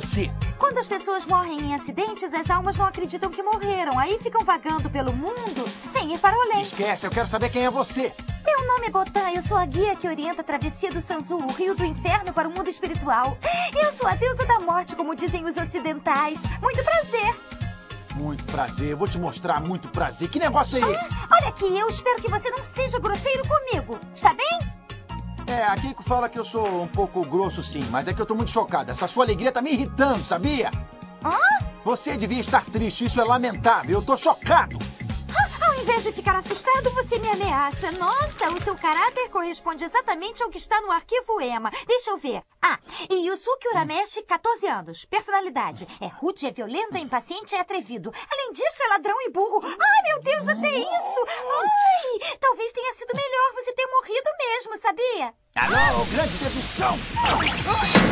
você? Quando as pessoas morrem em acidentes, as almas não acreditam que morreram. Aí ficam vagando pelo mundo sem ir para o além. Esquece, eu quero saber quem é você. Meu nome é Botan, eu sou a guia que orienta a travessia do Sanzu, o rio do inferno para o mundo espiritual. Eu sou a deusa da morte, como dizem os ocidentais. Muito prazer. Muito prazer, vou te mostrar muito prazer. Que negócio é esse? Ah, olha aqui, eu espero que você não seja grosseiro comigo. Está bem? É, a Keiko fala que eu sou um pouco grosso sim, mas é que eu tô muito chocado. Essa sua alegria tá me irritando, sabia? Hã? Você devia estar triste, isso é lamentável. Eu tô chocado. Invés de ficar assustado, você me ameaça. Nossa, o seu caráter corresponde exatamente ao que está no arquivo EMA. Deixa eu ver. Ah, Yusuke Urameshi, 14 anos. Personalidade. É rude, é violento, é impaciente, é atrevido. Além disso, é ladrão e burro. Ai, meu Deus, até isso. Ai, talvez tenha sido melhor você ter morrido mesmo, sabia? Alô, grande dedução. Bom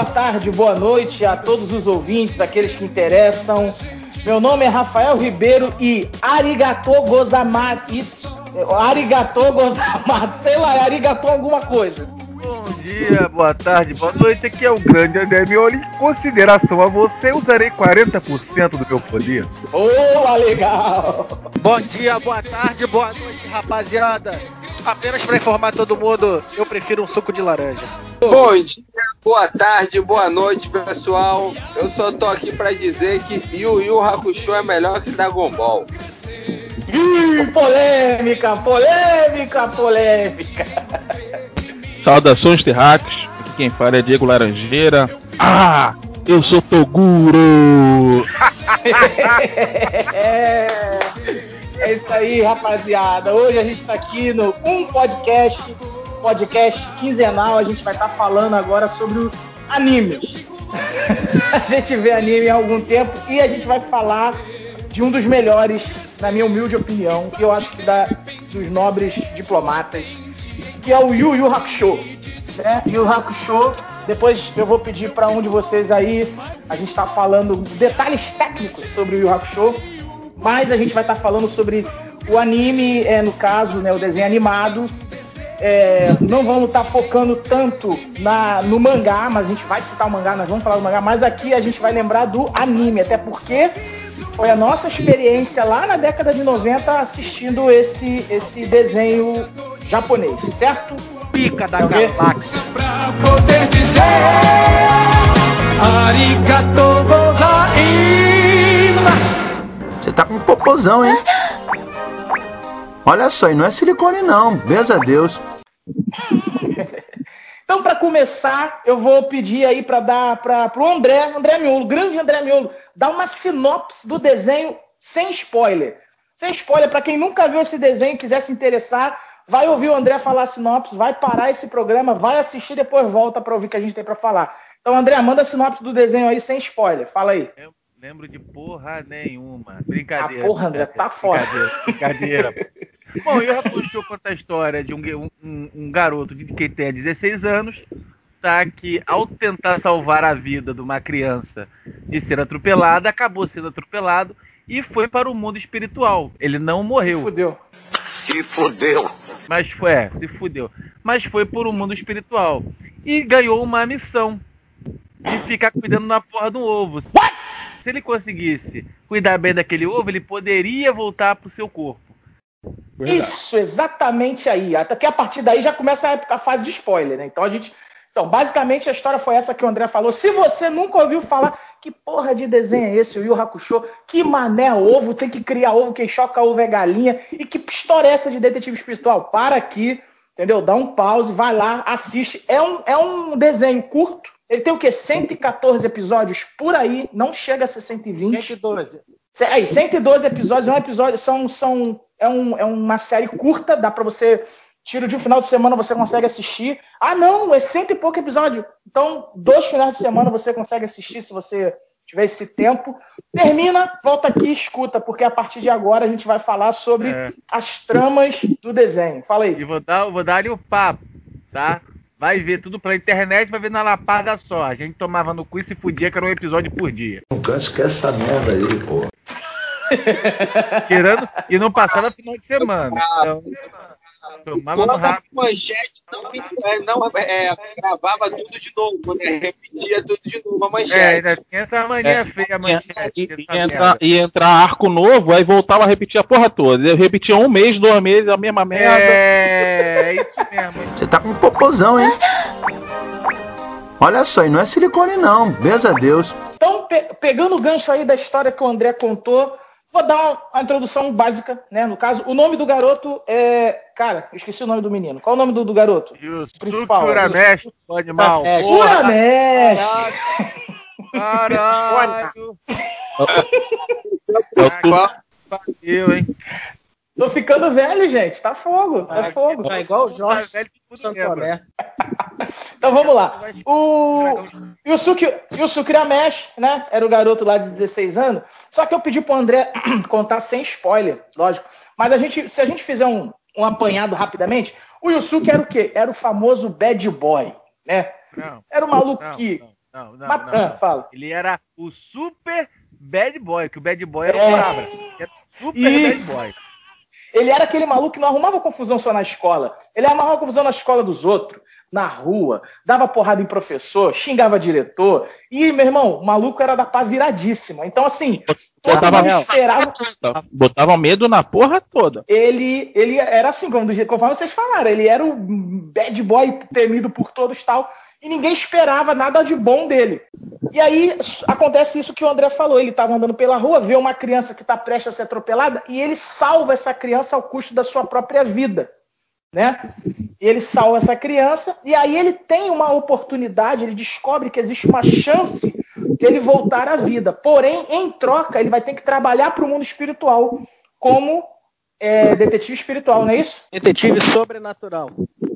boa tarde, boa noite a todos os ouvintes, aqueles que interessam. Meu nome é Rafael Ribeiro e arigato gozaimasu. Arigato gozaimasu, sei lá, é arigato alguma coisa. Bom dia, boa tarde, boa noite. Aqui é o grande André Mioli. Em consideração a você, usarei 40% do meu poder. Boa, legal! Bom dia, boa tarde, boa noite, rapaziada. Apenas pra informar todo mundo, eu prefiro um suco de laranja. Bom dia, boa tarde, boa noite, pessoal. Eu só tô aqui pra dizer que Yu Yu Hakusho é melhor que Dragon Ball. Ih, polêmica, polêmica, polêmica. Saudações, terráqueos. Aqui quem fala é Diego Laranjeira. Ah, eu sou Toguro. é, isso aí, rapaziada. Hoje a gente tá aqui no Um Podcast, podcast quinzenal. A gente vai estar falando agora sobre o animes. a gente vê anime há algum tempo e a gente vai falar de um dos melhores, na minha humilde opinião, e eu acho que da, dos nobres diplomatas, que é o Yu Yu Hakusho. Né? Yu Hakusho. Depois eu vou pedir para um de vocês aí. A gente está falando detalhes técnicos sobre o Yu Hakusho, mas a gente vai estar falando sobre o anime, é, no caso, né, o desenho animado. É, não vamos estar focando tanto na, no mangá, mas a gente vai citar o mangá, nós vamos falar do mangá, mas aqui a gente vai lembrar do anime, até porque foi a nossa experiência lá na década de 90 assistindo esse, esse desenho japonês, certo? Pica da galáxia. pra poder dizer Arigato Você tá com um popozão, hein? Olha só, e não é silicone não, beza a Deus. Então, para começar, eu vou pedir aí para dar para o André, André Miolo, grande André Miolo, dar uma sinopse do desenho sem spoiler. Sem spoiler, para quem nunca viu esse desenho e quiser se interessar, vai ouvir o André falar a sinopse, vai parar esse programa, vai assistir e depois volta para ouvir o que a gente tem para falar. Então, André, manda a sinopse do desenho aí sem spoiler. Fala aí. Lembro de porra nenhuma. Brincadeira. Ah, porra, André, tá fora. Brincadeira. brincadeira. Bom, eu Hakusho conta a história de um, um, um garoto de que tem 16 anos, tá? Que ao tentar salvar a vida de uma criança de ser atropelada, acabou sendo atropelado e foi para o mundo espiritual. Ele não morreu. Se fudeu. Se fudeu. Mas foi, é, se fudeu. Mas foi por um mundo espiritual. E ganhou uma missão. De ficar cuidando da porra do ovo. Se ele conseguisse cuidar bem daquele ovo, ele poderia voltar pro seu corpo. Isso, exatamente aí. Até que a partir daí já começa a, a fase de spoiler, né? Então a gente. Então, basicamente a história foi essa que o André falou. Se você nunca ouviu falar, que porra de desenho é esse, o Yu Hakusho? Que mané ovo, tem que criar ovo, quem choca ovo é galinha. E que história é essa de detetive espiritual? Para aqui, entendeu? Dá um pause, vai lá, assiste. É um, é um desenho curto. Ele tem o quê? 114 episódios por aí, não chega a ser 120. 112. Cê- Aí, 112 episódios, é um episódio, são, são, é, um- é uma série curta, dá pra você, tiro de um final de semana você consegue assistir. Ah, não, é cento e pouco episódio. Então, dois finais de semana você consegue assistir se você tiver esse tempo. Termina, volta aqui e escuta, porque a partir de agora a gente vai falar sobre É. as tramas do desenho. Fala E aí. vou dar, vou dar ali o papo, tá? Vai ver tudo pela internet, vai ver na lapada só. A gente tomava no cu e se fudia, que era um episódio por dia. O Gancho quer essa merda aí, pô. Tirando, e não passava final de semana. Então, tomava Quando a manchete não, é, não é, gravava tudo de novo, né? Repetia tudo de novo a É, manchete. ainda tinha essa mania É, feia, Ia, manchete. ia, essa ia merda. entrar, arco novo, aí voltava a repetir a porra toda. Eu repetia um mês, dois meses, a mesma merda. É, isso mesmo. Você tá com um popozão, hein? Olha só, e não é silicone não, beza a Deus. Então, pe- pegando o gancho aí da história que o André contou, vou dar uma, introdução básica, né? No caso, o nome do garoto é. Cara, eu esqueci o nome do menino. Qual é o nome do, do garoto? Yusuke Principal, Uramesh, o animal. Uramesh! caralho. É o tu- Pariu, hein? Tô ficando velho, gente. Tá fogo, tá Vai- fogo. Vai igual o Tá Jorge velho que tudo Santoné. Então vamos lá. O Yusuke, Yusuke Ramesh, né? Era o garoto lá de 16 anos. Só que eu pedi pro André contar sem spoiler, lógico. Mas a gente, se a gente fizer um, um apanhado rapidamente, o Yusuke era o quê? Era o famoso bad boy, né? Não, Era o maluco não, que. não, não, não, Mata- não. Ah, fala. Ele era o super bad boy, que o bad boy era o É. cabra. Era o super Isso. bad boy. Ele era aquele maluco que não arrumava confusão só na escola. Ele arrumava confusão na escola dos outros, na rua, dava porrada em professor, xingava diretor. E, meu irmão, o maluco era da pá viradíssima. Então, assim, Botava, esperava. botava medo na porra toda. Ele, ele era assim, como conforme vocês falaram, ele era o bad boy temido por todos tal. E ninguém esperava nada de bom dele. E aí acontece isso que o André falou. Ele estava andando pela rua, vê uma criança que está prestes a ser atropelada e ele salva essa criança ao custo da sua própria vida. Né? Ele salva essa criança e aí ele tem uma oportunidade, ele descobre que existe uma chance de ele voltar à vida. Porém, em troca, ele vai ter que trabalhar para o mundo espiritual como é, detetive espiritual, não é isso? Detetive sobrenatural.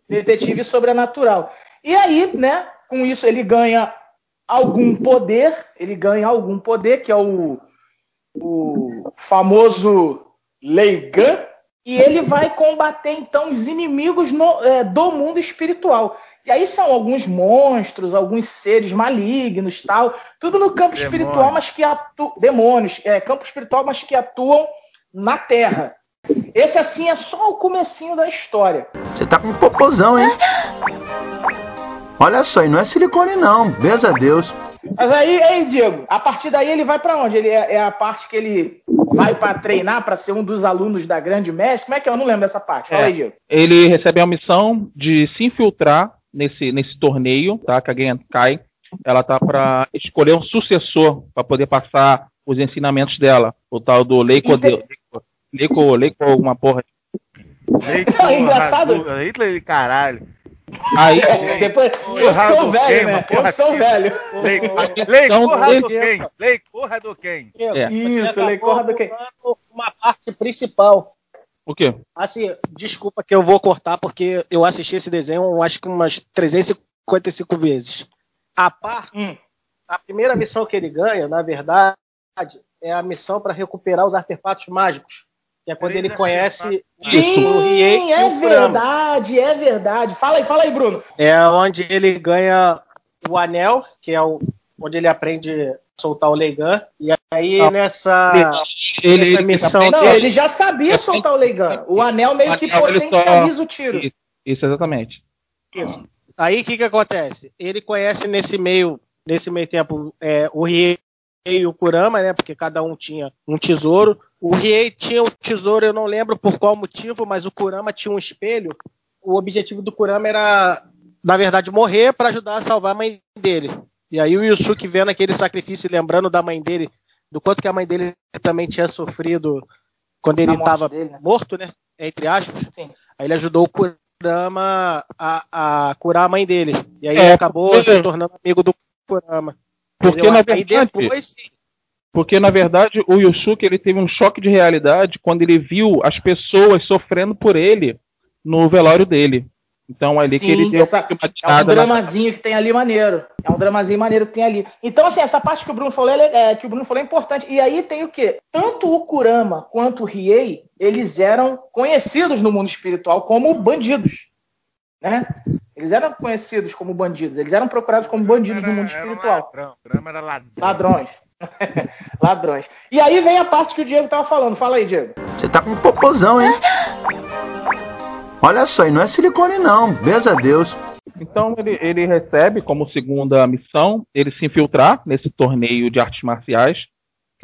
detetive sobrenatural. E aí, né, com isso ele ganha algum poder, ele ganha algum poder, que é o, o famoso Leigan, e ele vai combater então os inimigos no- é, do mundo espiritual. E aí são alguns monstros, alguns seres malignos, tal, tudo no campo Demônios. espiritual, mas que atuam demônios, é, campo espiritual, mas que atuam na Terra. Esse assim é só o comecinho da história. Você tá com um popozão, hein? Olha só, e não é silicone não, beza a Deus. Mas aí, aí, Diego, a partir daí ele vai pra onde? Ele é, é a parte que ele vai pra treinar pra ser um dos alunos da grande mestre? Como é que é? Eu não lembro dessa parte. Fala É. aí, Diego. Ele recebe a missão de se infiltrar nesse, nesse torneio, tá? Que a Gen cai. Ela tá pra escolher um sucessor pra poder passar os ensinamentos dela. O tal do Leiko E tem- Leiko, Leiko alguma porra. Leite, É engraçado. Hitler, caralho. Aí, Depois, eu que Porra sou do velho, né? Eu sou velho. Lei, Então, corra do quem? Lei corra do quem? É. Isso, Lei Corra do quem? Uma parte principal. o quê? Assim, desculpa que eu vou cortar porque eu assisti esse desenho eu acho que umas 355 vezes. A parte, Hum. a primeira missão que ele ganha, na verdade, é a missão para recuperar os artefatos mágicos. Que é quando ele conhece Sim, o Riei e é verdade, é verdade. Fala aí, fala aí, Bruno. É onde ele ganha o anel, que é o, onde ele aprende a soltar o Leigan. E aí Não. nessa, Ele, essa ele missão Não, ele já sabia soltar o Leigan. O anel meio que potencializa o tiro. Isso, isso, exatamente. Isso. Aí o que, que acontece? Ele conhece nesse meio, nesse meio tempo, é, o Riei e o Kurama, né? Porque cada um tinha um tesouro. O Riei tinha o tesouro, eu não lembro por qual motivo, mas o Kurama tinha um espelho. O objetivo do Kurama era, na verdade, morrer para ajudar a salvar a mãe dele. E aí o Yusuke vendo aquele sacrifício, e lembrando da mãe dele, do quanto que a mãe dele também tinha sofrido quando ele estava né? morto, né? Entre aspas. Sim. Aí ele ajudou o Kurama a, a curar a mãe dele. E aí É, ele acabou porque- se tornando amigo do Kurama. Porque, Entendeu? na verdade, depois sim. Porque, na verdade, o Yusuke ele teve um choque de realidade quando ele viu as pessoas sofrendo por ele no velório dele. Então, ali que ele Sim, deu essa- uma É um tirada na- dramazinho que tem ali maneiro. É um dramazinho maneiro que tem ali. Então, assim, essa parte que o Bruno falou é, é- que o Bruno falou é importante. E aí tem o quê? Tanto o Kurama quanto o Riei, eles eram conhecidos no mundo espiritual como bandidos. Né? Eles eram conhecidos como bandidos, eles eram procurados como bandidos Era- no mundo era um espiritual. ladrão, Grama era ladrão. Ladrões. Ladrões. E aí vem a parte que o Diego tava falando. Fala aí, Diego. Você tá com um popozão, hein? Olha só, e não é silicone não, beza a Deus. Então ele, ele recebe como segunda missão ele se infiltrar nesse torneio de artes marciais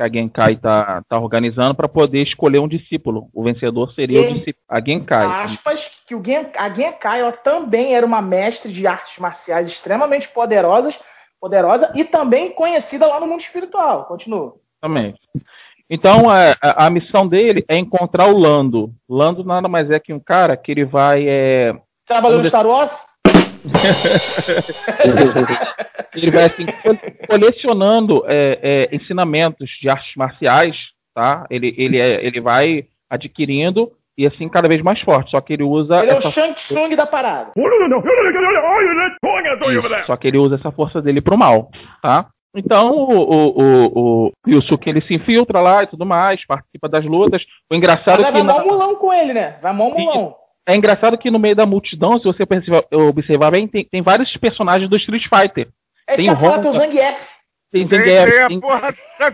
que a Genkai tá, tá organizando para poder escolher um discípulo. O vencedor seria E- o discípulo. A Genkai. Aspas, que o Gen, a Genkai ela também era uma mestre de artes marciais extremamente poderosas, poderosa e também conhecida lá no mundo espiritual. Continua. Exatamente. Então a, a, a missão dele é encontrar o Lando. Lando nada mais é que um cara que ele vai é, Trabalhou no Star Wars? Ele vai assim, col- colecionando é, é, ensinamentos de artes marciais, tá? Ele, ele, é- ele vai adquirindo e assim cada vez mais forte. Só que ele usa Ele é o Shang Tsung da parada. Isso, só que ele usa essa força dele pro mal, tá? Então o, o, o, o Yusuke ele se infiltra lá e tudo mais, participa das lutas. O engraçado Mas é que vai na- mó mulão com ele, né? Vai mó mulão. É engraçado que no meio da multidão, se você observar, observar bem, tem, tem vários personagens do Street Fighter. É Tem o falar, tem o Honda. Zangief. Tem Zangief,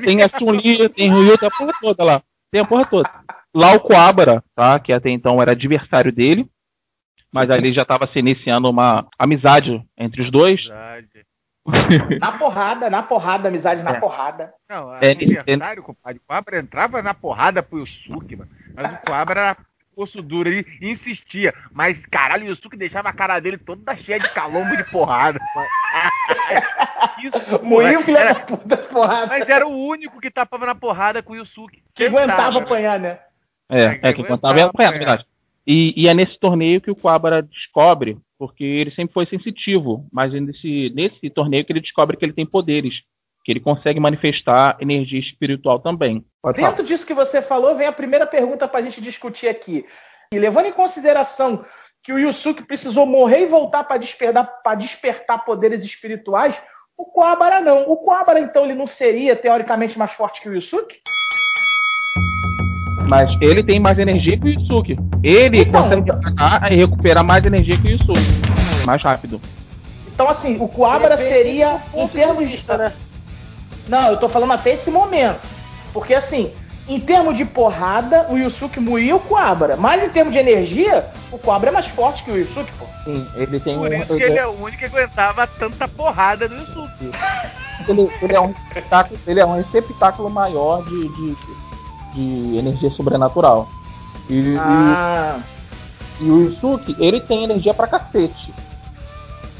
tem a tem, Chun-Li, tem Ryu, tem a porra toda lá. Tem a porra toda. Lá o Coabra, tá? Que até então era adversário dele. Mas ali já estava se iniciando uma amizade entre os dois. Na porrada, na porrada, amizade na É. porrada. Não, É, adversário, compadre. O Quabra entrava na porrada pro Yusuke, mano. Mas o Quabra era osso duro, ele insistia. Mas, caralho, o Yusuke deixava a cara dele toda cheia de calombo de porrada. Isso, Moinho, filha era- da puta, porrada. Mas era o único que tapava na porrada com o Yusuke. Que aguentava apanhar, né? É, é que contava é a é. verdade. E, e é nesse torneio que o Coabra descobre, porque ele sempre foi sensitivo, mas é nesse, nesse torneio que ele descobre que ele tem poderes, que ele consegue manifestar energia espiritual também. Pode falar. Dentro disso que você falou, vem a primeira pergunta pra gente discutir aqui. E levando em consideração que o Yusuke precisou morrer e voltar para despertar, pra despertar poderes espirituais, o Kuwabara não. O Kuwabara, então, ele não seria, teoricamente, mais forte que o Yusuke? Mas ele tem mais energia que o Yusuke. Ele Então, consegue atacar e recuperar mais energia que o Yusuke. Mais rápido. Então, assim, o Kuwabara seria, em termos de... vista, né? Não, eu tô falando até esse momento. Porque, assim, em termos de porrada, o Yusuke moía o Kuwabara. Mas em termos de energia, o Kuwabara é mais forte que o Yusuke, pô. Sim, ele tem Por um. isso que ele é o único que aguentava tanta porrada do Yusuke. ele, ele é um receptáculo, ele é um receptáculo maior de, de, de energia sobrenatural. E, e- Ah, e o Yusuke, ele tem energia pra cacete.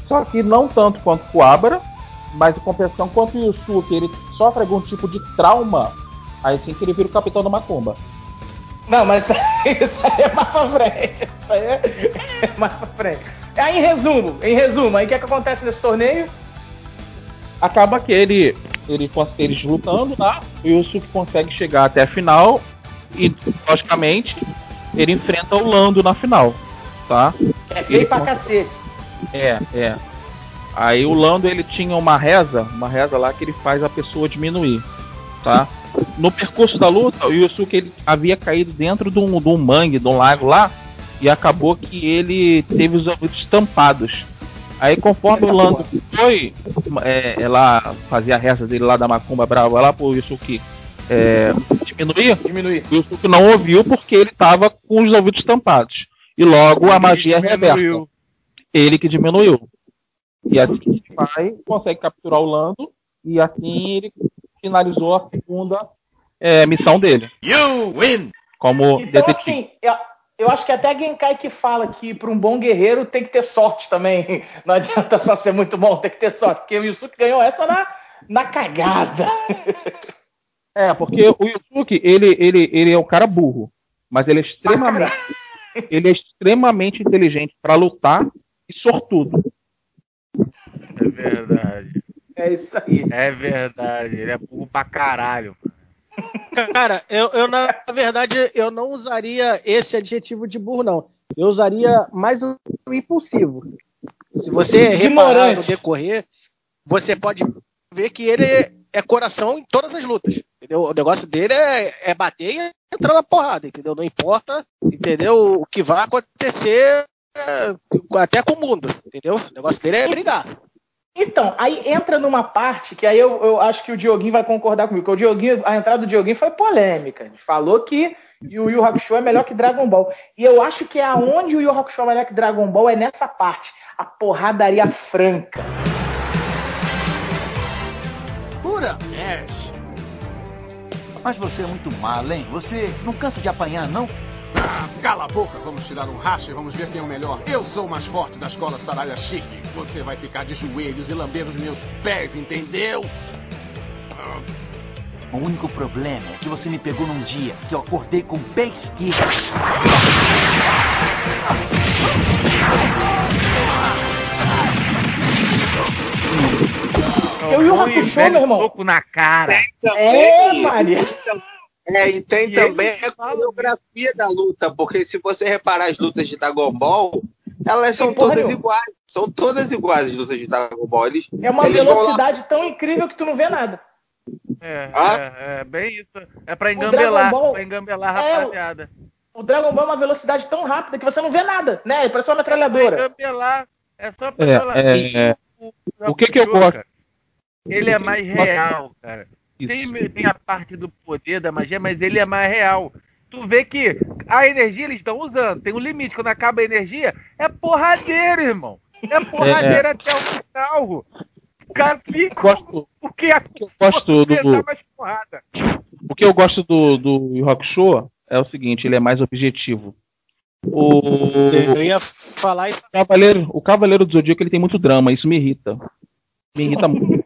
Só que não tanto quanto o Kuwabara, mas em compensação, quanto o Yusuke ele sofre algum tipo de trauma, aí sim que ele vira o capitão da Macumba. não, mas isso aí é mais pra frente. Isso aí é mais pra frente. Aí, em resumo, em resumo, aí o que, é que acontece nesse torneio? Acaba que ele, ele eles lutando lá, o Yusuke consegue chegar até a final e, logicamente, ele enfrenta o Lando na final, tá? É feio Ele pra cacete. É, é. Aí o Lando ele tinha uma reza, uma reza lá que ele faz a pessoa diminuir, tá? No percurso da luta, o Yusuke ele havia caído dentro de um, de um mangue, de um lago lá, e acabou que ele teve os ouvidos tampados. Aí conforme o Lando foi é, é lá fazer a reza dele lá da Macumba Brava lá pro Yusuke é, diminuir, Diminuir. o Yusuke não ouviu porque ele estava com os ouvidos tampados. E logo a magia é reversa ele que diminuiu. E assim ele vai, consegue capturar o Lando, e assim ele finalizou a segunda é, missão dele. Como Então, detetive. assim, eu, eu acho que até a Genkai que fala que para um bom guerreiro tem que ter sorte também. Não adianta só ser muito bom, tem que ter sorte. Porque o Yusuke ganhou essa na, na cagada. É, porque o Yusuke, ele, ele, ele é um cara burro, mas ele é extremamente, ele é extremamente inteligente para lutar e sortudo. É verdade. É isso aí. É verdade. Ele é burro pra caralho. Cara, eu, eu, na verdade eu não usaria esse adjetivo de burro, não. Eu usaria mais o, o impulsivo. Se você reparar no decorrer, você pode ver que ele é coração em todas as lutas. Entendeu? O negócio dele é, é bater e entrar na porrada, entendeu? Não importa, entendeu? O que vai acontecer até com o mundo, entendeu? O negócio dele é brigar. Então, aí entra numa parte que aí eu, eu acho que o Dioguinho vai concordar comigo. O Dioguinho, a entrada do Dioguinho foi polêmica. Ele falou que o Yu Hakusho é melhor que Dragon Ball. E eu acho que é aonde o Yu Hakusho é melhor que Dragon Ball é nessa parte. A porradaria franca. Pura Ash. Mas você é muito mal, hein? Você não cansa de apanhar, não? Ah, cala a boca, vamos tirar um racha e vamos ver quem é o melhor. Eu sou o mais forte da escola Saraya Chique. Você vai ficar de joelhos e lamber os meus pés, entendeu? Ah. O único problema é que você me pegou num dia que eu acordei com o pé esquerdo. Eu e o Hakusho, meu irmão. soco na cara. É, Maria. É, e tem E também a fala coreografia da luta, porque se você reparar as lutas de Dragon Ball, elas são porra todas nenhuma. iguais. São todas iguais as lutas de Dragon Ball. Eles, É uma eles velocidade tão incrível que tu não vê nada. É, Ah? é, é bem isso. É pra Dragon engambelar, Ball- pra engambelar a É, rapaziada. O Dragon Ball é uma velocidade tão rápida que você não vê nada, né? Parece uma Pra metralhadora. engambelar. É só pra É, falar. é, E é. o, O que que eu gosto? Ele é mais real, cara. Tem, tem a parte do poder da magia, mas ele é mais real. Tu vê que a energia eles estão usando, tem um limite. Quando acaba a energia, é porradeiro, irmão. É porradeiro até o final. O cara. Gosto- Porque a eu gosto do- porrada. O que eu gosto do, do Yu Hakusho é o seguinte, ele é mais objetivo. O, Eu ia falar isso. Cavaleiro, o Cavaleiro do Zodíaco ele tem muito drama, isso me irrita. Me irrita muito.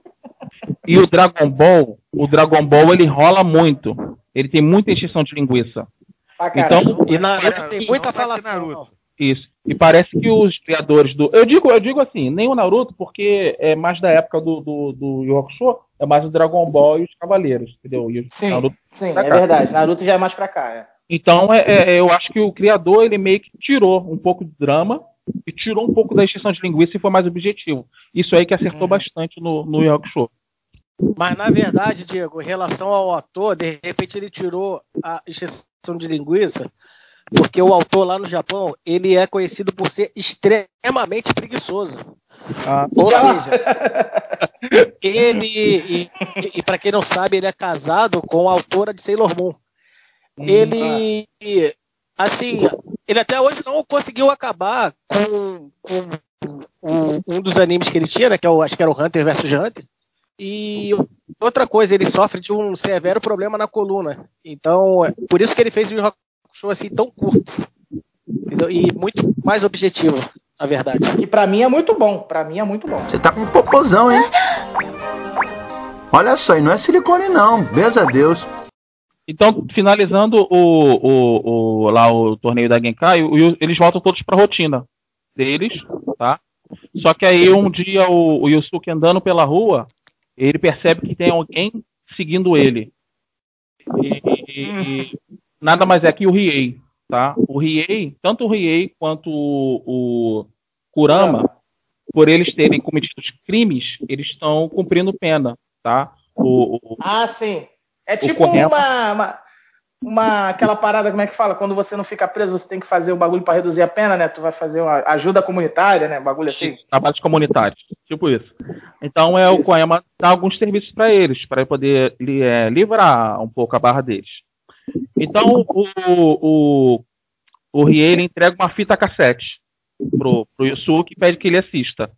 E o Dragon Ball, o Dragon Ball ele rola muito. Ele tem muita extensão de linguiça. Pra caralho. Então, E Naruto tem muita falação. Isso. E parece que os criadores do. Eu digo, eu digo assim, nem o Naruto, porque é mais da época do, do, do Hakusho, é mais o Dragon Ball e os Cavaleiros, entendeu? E Sim, Naruto sim, é verdade. Naruto já é mais pra cá. É. Então, é, é, eu acho que o criador ele meio que tirou um pouco de drama e tirou um pouco da extensão de linguiça e foi mais objetivo. Isso aí que acertou bastante no, no Hakusho. Mas na verdade, Diego, em relação ao ator, de repente ele tirou a extensão de linguiça, porque o autor lá no Japão, ele é conhecido por ser extremamente preguiçoso. Ah, Ou seja, ele, e, e para quem não sabe, ele é casado com a autora de Sailor Moon. Ele, assim, ele até hoje não conseguiu acabar com, com o- um dos animes que ele tinha, né, que é o, acho que era o Hunter vs Hunter. E outra coisa, ele sofre de um severo problema na coluna. Então, é por isso que ele fez o Hakusho assim tão curto. Entendeu? E muito mais objetivo, na verdade. Que pra mim é muito bom. Pra mim é muito bom. Você tá com um popozão, hein? Olha só, e não é silicone não, beza a Deus. Então, finalizando o, o, o- lá o torneio da Genkai, o eles voltam todos pra rotina deles, tá? Só que aí um dia o, o Yusuke andando pela rua, ele percebe que tem alguém seguindo ele. E, e- nada mais é que o Riei, tá? O Riei, tanto o Riei quanto o, o Kurama, por eles terem cometido crimes, eles estão cumprindo pena, tá? O, o- Ah, sim. É tipo uma, uma, uma- aquela parada, como é que fala? Quando você não fica preso, você tem que fazer o bagulho pra reduzir a pena, né? Tu vai fazer uma ajuda comunitária, né? Bagulho assim. trabalhos comunitários, tipo isso. Então é o Isso. Koyama dá alguns serviços para eles, para poder é, livrar um pouco a barra deles. Então o, o, o Rie entrega uma fita cassete pro, pro Yusuke e pede que ele assista.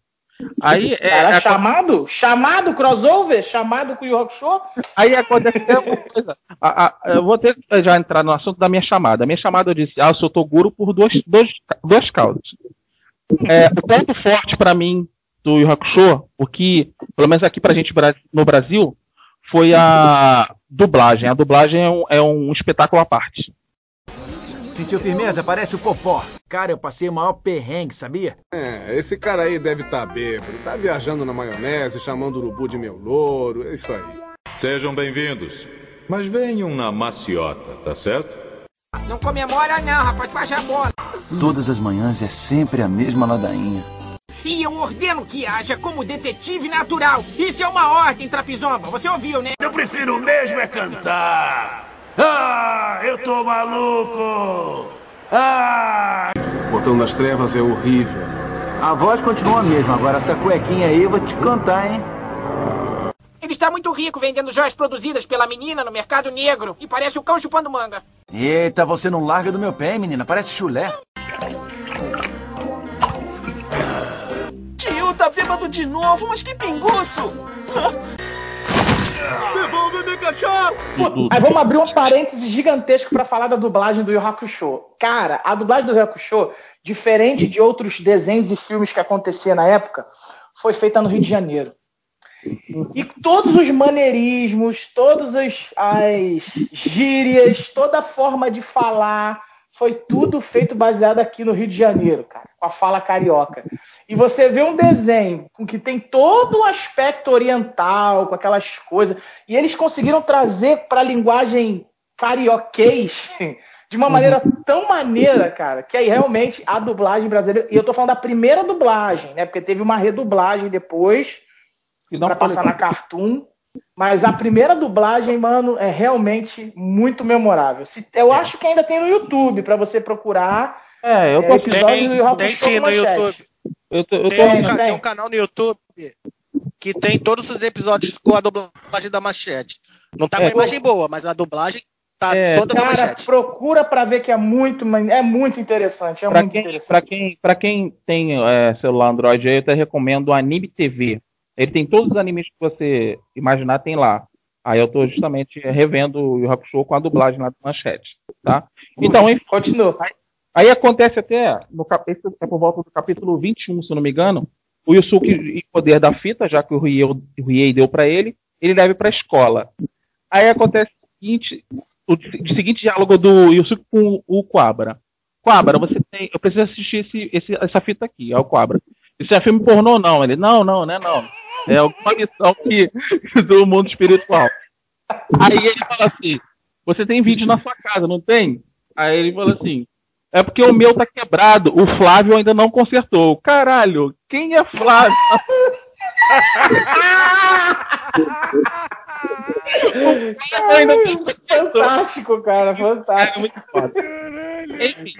Aí, é, Cara, é- chamado? Chamado crossover? Chamado com o Yu Hakusho? aí aconteceu uma coisa. A- a- eu vou ter que já entrar no assunto da minha chamada. A minha chamada eu disse, ah, eu sou Toguro por duas, duas, duas causas. É, o ponto forte para mim do Yu Hakusho, o que, pelo menos aqui pra gente no Brasil, foi a dublagem. A dublagem é um, é um espetáculo à parte. Sentiu firmeza? Parece o Popó. Cara, eu passei o maior perrengue, sabia? É, esse cara aí deve estar bêbado. Tá viajando na maionese, chamando o urubu de meu louro. É isso aí. Sejam bem-vindos. Mas venham na maciota, tá certo? Não comemora não, rapaz, baixa a bola. Todas as manhãs é sempre a mesma ladainha. E eu ordeno que haja como detetive natural. Isso é uma ordem, Trapizomba. Você ouviu, né? Eu prefiro mesmo é cantar. Ah, eu tô maluco. Ah! lutam nas trevas é horrível. A voz continua a mesma, agora essa cuequinha aí eu vou te cantar, hein? Ele está muito rico vendendo joias produzidas pela menina no mercado negro e parece o cão chupando manga. Eita, você não larga do meu pé, hein, menina? Parece chulé. Tio, tá bêbado de novo, mas que pinguço! Devolve minha cachaça! Aí vamos abrir um parêntese gigantesco pra falar da dublagem do Yu Hakusho. Cara, a dublagem do Yu Hakusho, diferente de outros desenhos e filmes que acontecia na época, foi feita no Rio de Janeiro. E todos os maneirismos, todas as, as gírias, toda a forma de falar, foi tudo feito baseado aqui no Rio de Janeiro, cara, com a fala carioca. E você vê um desenho com que tem todo um aspecto oriental, com aquelas coisas, e eles conseguiram trazer para a linguagem carioquês de uma maneira tão maneira, cara, que aí realmente a dublagem brasileira, e eu tô falando da primeira dublagem, né, porque teve uma redublagem depois para passar na Cartoon, mas a primeira dublagem, mano, é realmente muito memorável. Se, eu é. acho que ainda tem no YouTube para você procurar. É, eu tô é, episódio tem, do tem sim no YouTube. Eu tô, eu tô tem, tem, tem um canal no YouTube que tem todos os episódios com a dublagem da Machete. Não tá com É, a imagem boa, mas a dublagem tá É, toda na Cara, Machete. procura para ver que é muito, é muito interessante, é Pra muito quem, interessante. pra quem, pra quem tem é, celular Android aí, eu até recomendo o Anime TV. Ele tem todos os animes que você imaginar, tem lá. Aí eu tô justamente revendo o Yu Hakusho com a dublagem lá do Manchete, tá? Então, enfim, Continua. Aí, aí acontece até, no, é por volta do capítulo 21, se eu não me engano, o Yusuke, em poder da fita, já que o Riei, deu pra ele, ele leva pra escola. Aí acontece o seguinte, o, o seguinte diálogo do Yusuke com o Quabra. Quabra, você tem, eu preciso assistir esse, esse- essa fita aqui, é o Quabra. Isso é filme pornô, não? Ele, não, não, não é não. É alguma missão que, do mundo espiritual. Aí ele fala assim, você tem vídeo na sua casa, não tem? Aí ele fala assim, é porque o meu tá quebrado, o Flávio ainda não consertou. Caralho, quem é Flávio? Fantástico, cara, fantástico. Enfim.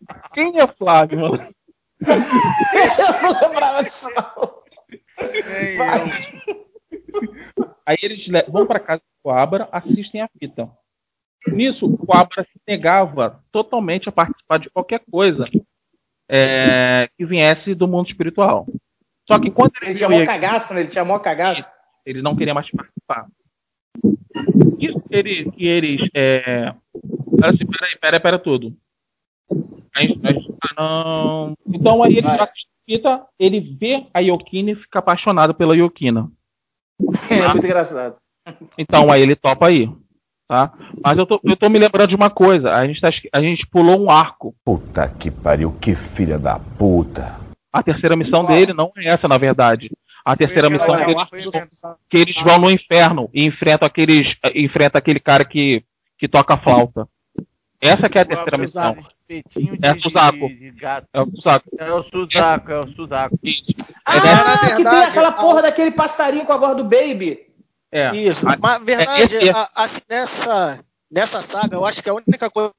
Quem é Flávio, mano? eu não lembrava disso. não. Aí eles le- vão pra casa do Coabra, assistem a fita. Nisso, o Coabra se negava totalmente a participar de qualquer coisa é, que viesse do mundo espiritual. Só que quando ele Ele tinha mó cagaço, né? Ele tinha mó cagaço. ele não queria mais participar. Isso que, ele, que eles. É... Falaram assim, peraí, peraí, pera tudo. Aí, aí, ah, não. Então aí ele Vai. já fita, ele vê a Yokina e fica apaixonado pela Yokina. É muito engraçado. Então aí ele topa aí. Tá? Mas eu tô, eu tô me lembrando de uma coisa. A gente, tá, a gente pulou um arco. Puta que pariu, que filha da puta. A terceira missão dele não é essa, na verdade. A terceira missão aquela- que eles, que vão no inferno e enfrentam aqueles. enfrenta aquele cara que, que toca flauta. Essa que é a terceira missão. Espetinho de, É Suzaku. de, de gato. É o saco. É o Suzaku, é o Suzaku. Isso. Ah, na que tem verdade, aquela a- porra daquele passarinho com a voz do Baby. É. Isso. Ah, Mas, verdade, esse- a- assim, nessa, nessa saga, eu acho que a única coisa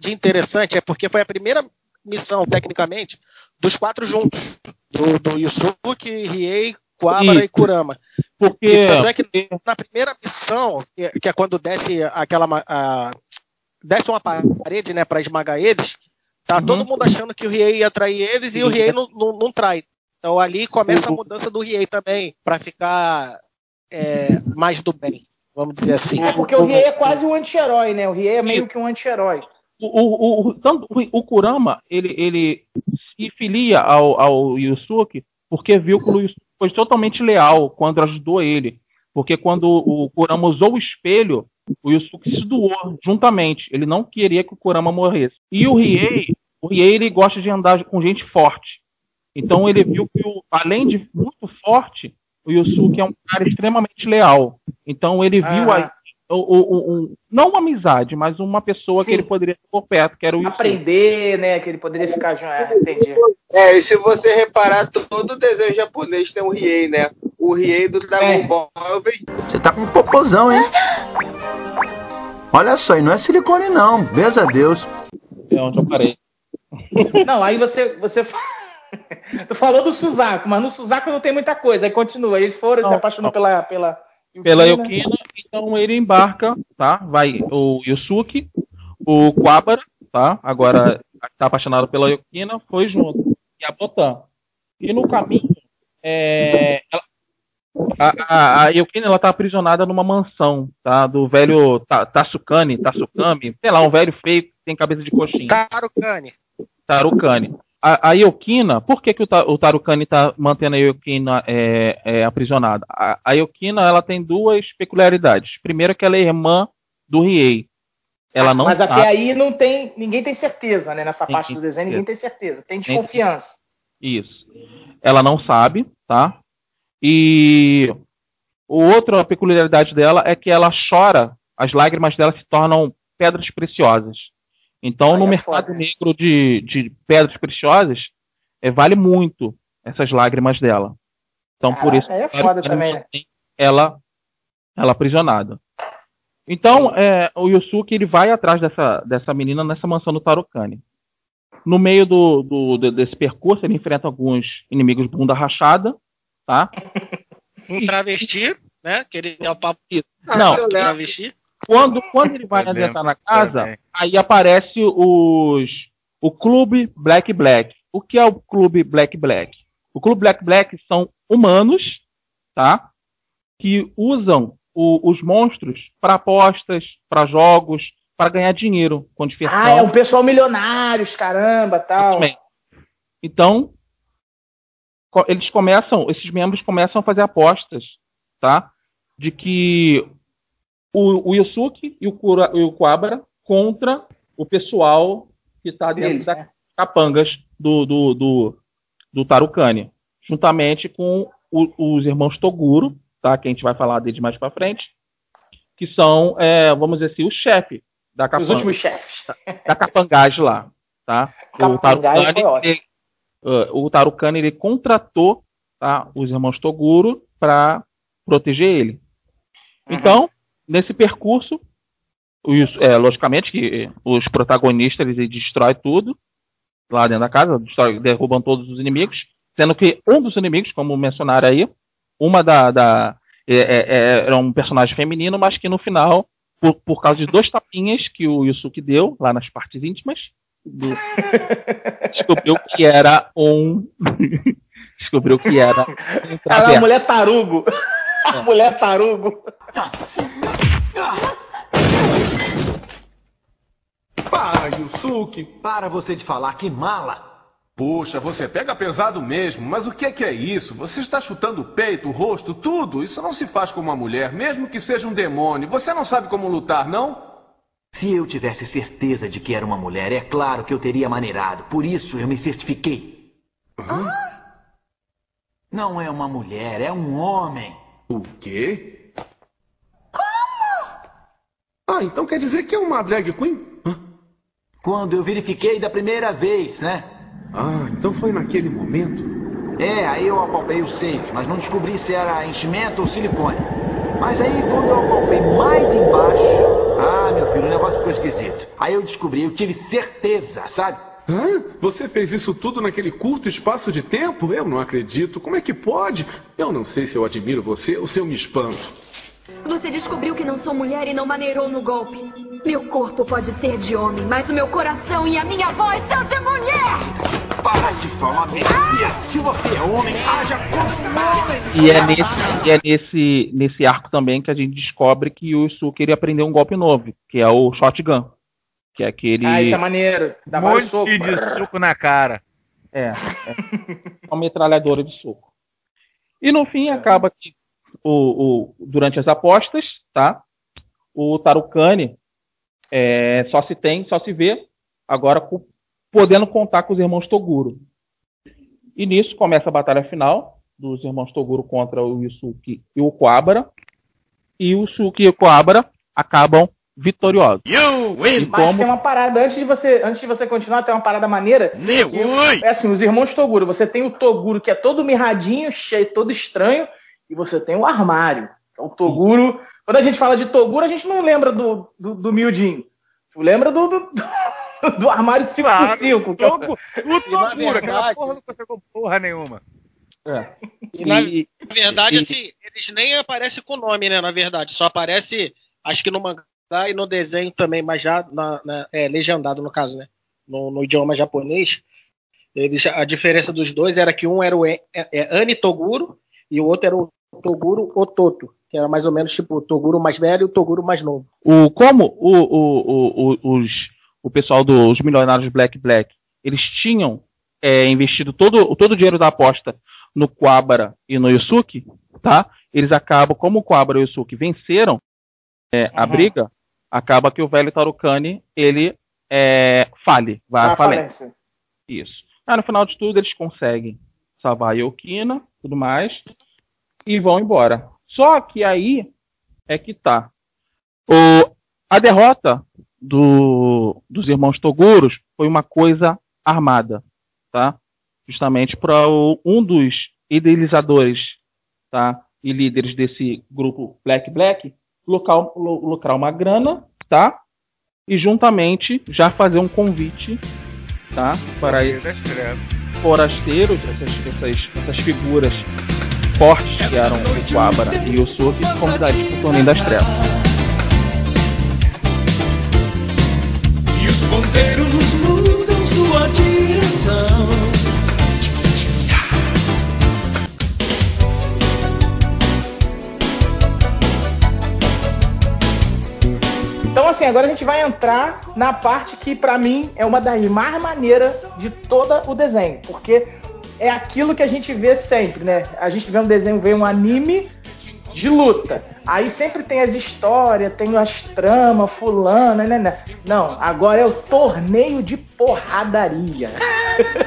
de interessante é porque foi a primeira missão, tecnicamente, dos quatro juntos. Do, do Yusuke, Riei, Kuwabara e Kurama. Porque. E tanto é que na primeira missão, que, que é quando desce aquela. a- desce uma parede, né, pra esmagar eles, tá Uhum. todo mundo achando que o Riei ia trair eles e o Riei não, não, não trai. Então ali começa a mudança do Riei também, pra ficar é, mais do bem, vamos dizer assim. É porque o Riei é quase um anti-herói, né? O Riei é meio que um anti-herói. O, o, o, tanto, o, o Kurama, ele, ele se filia ao, ao Yusuke porque viu que o Yusuke foi totalmente leal quando ajudou ele. Porque quando o Kurama usou o espelho, o Yusuke se doou juntamente. Ele não queria que o Kurama morresse. E o Riei, o Riei ele gosta de andar com gente forte. Então ele viu que, o- além de muito forte, o Yusuke é um cara extremamente leal. Então ele viu Ah. aí o, o- o- não uma amizade, mas uma pessoa Sim. que ele poderia ter por perto, que era o Yusuke. Aprender, né? Que ele poderia ficar. junto. É, entendi. É, e se você reparar, todo desenho japonês tem um Riei, né? O Riei do Dragon É. Ball é. Você tá com um popozão, hein? Olha só, e não é silicone não, beza a Deus. É onde eu parei. Não, aí você. você... tu falou do Suzaku, mas no Suzaku não tem muita coisa. Aí continua. Eles foram, se apaixonou pela. Pela pela Yukina, então ele embarca, tá? Vai o Yusuke, o Quabara, tá? Agora está apaixonado pela Yukina, foi junto. E a Botan. E no caminho, é, ela, a, a, a Yukina ela tá aprisionada numa mansão, tá? Do velho Tatsukani, Tatsukami, sei lá, um velho feio que tem cabeça de coxinha. Tarukani. Tarukani. A, a Yokina, por que, que o, o Tarukani está mantendo a Yokina é, é, aprisionada? A, a Yokina ela tem duas peculiaridades. Primeiro que ela é irmã do Riei. Ela não Mas sabe. até aí não tem. Ninguém tem certeza, né? Nessa parte do desenho, ninguém tem certeza. Tem desconfiança. Isso. Ela não sabe, tá? E outra peculiaridade dela é que ela chora, as lágrimas dela se tornam pedras preciosas. Então, no mercado foda. negro de, de pedras preciosas, é, vale muito essas lágrimas dela. Então, por Caraca, isso, é foda também, né? ela, ela aprisionada. Então, é, o Yusuke ele vai atrás dessa, dessa menina nessa mansão do Tarokani. No meio do, do- de- desse percurso, ele enfrenta alguns inimigos bunda rachada, tá? Um travesti, né? Que ele é o papo Não, do travesti. quando, quando ele vai adentrar na casa, aí aparece os o clube Black Black. O que é o clube Black Black? O clube Black Black são humanos, tá? Que usam o- os monstros para apostas, para jogos, para ganhar dinheiro com diversão. Ah, é um pessoal milionários, caramba, tal. Então, eles começam, esses membros começam a fazer apostas, tá? De que o, o Yusuke e o, Kura, e o Kuwabara contra o pessoal que está dentro Deles, das né? capangas do, do, do, do Tarukani, juntamente com o- os irmãos Toguro, tá? Que a gente vai falar deles mais para frente, que são, é, vamos dizer assim, o chefe da Os capanga últimos chefes. da capangagem lá, tá? Capangagem foi ótimo. ele, uh, o Tarukani ele contratou tá, os irmãos Toguro para proteger ele. Uhum. Então, nesse percurso, os- é, logicamente que os protagonistas eles destrói tudo lá dentro da casa, destrói- derrubam todos os inimigos, sendo que um dos inimigos, como mencionaram aí, uma da, da é, é, é, era um personagem feminino, mas que no final, por, por causa de dois tapinhas que o Yusuke deu lá nas partes íntimas, do- descobriu que era um descobriu que era um Cara, a mulher tarugo. A mulher tarugo. Para, Yusuke. Para você de falar, que mala. Puxa, você pega pesado mesmo, mas o que é que é isso? Você está chutando o peito, o rosto, tudo. Isso não se faz com uma mulher, mesmo que seja um demônio. Você não sabe como lutar, não? Se eu tivesse certeza de que era uma mulher, é claro que eu teria maneirado. Por isso eu me certifiquei. Não é uma mulher, é um homem. O quê? Como? Ah, então quer dizer que é uma drag queen? Quando eu verifiquei da primeira vez, né? Ah, então foi naquele momento. É, aí eu apalpei os seios, mas não descobri se era enchimento ou silicone. Mas aí, quando eu apalpei mais embaixo. Ah, meu filho, o negócio ficou esquisito. Aí eu descobri, eu tive certeza, sabe? Hã? Você fez isso tudo naquele curto espaço de tempo? Eu não acredito. Como é que pode? Eu não sei se eu admiro você ou se eu me espanto. Você descobriu que não sou mulher e não maneirou no golpe. Meu corpo pode ser de homem, mas o meu coração e a minha voz são de mulher! Para de falar besteira! Se você é homem, haja como um homem! E é nesse, e é nesse, nesse arco também que a gente descobre que o Yusuke ele aprendeu um golpe novo, que é o shotgun. Que é aquele. Ah, isso é maneiro. Dá Um monte socos. de soco na cara. É, é uma metralhadora de soco. E no fim acaba que o, o- durante as apostas, tá? O Tarukani é, só se tem, só se vê agora com- podendo contar com os irmãos Toguro. E nisso começa a batalha final dos irmãos Toguro contra o Yusuke e o Kuwabara. E o Yusuke e o Kuwabara acabam vitoriosos. E Mas como tem uma parada, antes de você, antes de você continuar, tem uma parada maneira. E, É assim, os irmãos Toguro. Você tem o Toguro que é todo mirradinho, cheio, todo estranho, e você tem o armário. Então, o Toguro. Quando a gente fala de Toguro, a gente não lembra do, do, do miudinho. Tu lembra do, do, do armário 5x5. que é o- Tudo loucura, aquela porra não conseguiu porra nenhuma. E, na E- verdade, e- assim, eles nem aparecem com nome, né? Na verdade, só aparece, acho que no mangá e no desenho também, mas já na, na- é, legendado no caso, né? No, no idioma japonês. Eles, a diferença dos dois era que um era o é, é, Ani Toguro e o outro era o Toguro Ototo, que era mais ou menos tipo o Toguro mais velho e o Toguro mais novo. O, como o, o, o, o, os, o pessoal dos milionários Black Black, eles tinham é, investido todo, todo o dinheiro da aposta no Quabara e no Yusuke, tá? Eles acabam, como o Quabara e o Yusuke venceram é, a Uhum. briga, acaba que o velho Tarukani, ele é, fale, vai à falência. falência. Isso. Aí no final de tudo eles conseguem salvar a Yokina, tudo mais, e vão embora. Só que aí é que tá. O, a derrota do- dos irmãos Toguros foi uma coisa armada, tá? Justamente para um dos idealizadores, tá? E líderes desse grupo Black Black lucrar, lu- lucrar uma grana, tá? E juntamente já fazer um convite, tá? Para forasteiros, essas, essas, essas figuras fortes que eram o Quabara e o Suki, convidados para o Torneio das Trevas. E os ponteiros mudam sua direção. Então, assim, agora a gente vai entrar na parte que, pra mim, é uma das mais maneiras de todo o desenho. Porque é aquilo que a gente vê sempre, né? A gente vê um desenho, vê um anime de luta. Aí sempre tem as histórias, tem as tramas, fulana, né, né? Não, agora é o torneio de porradaria.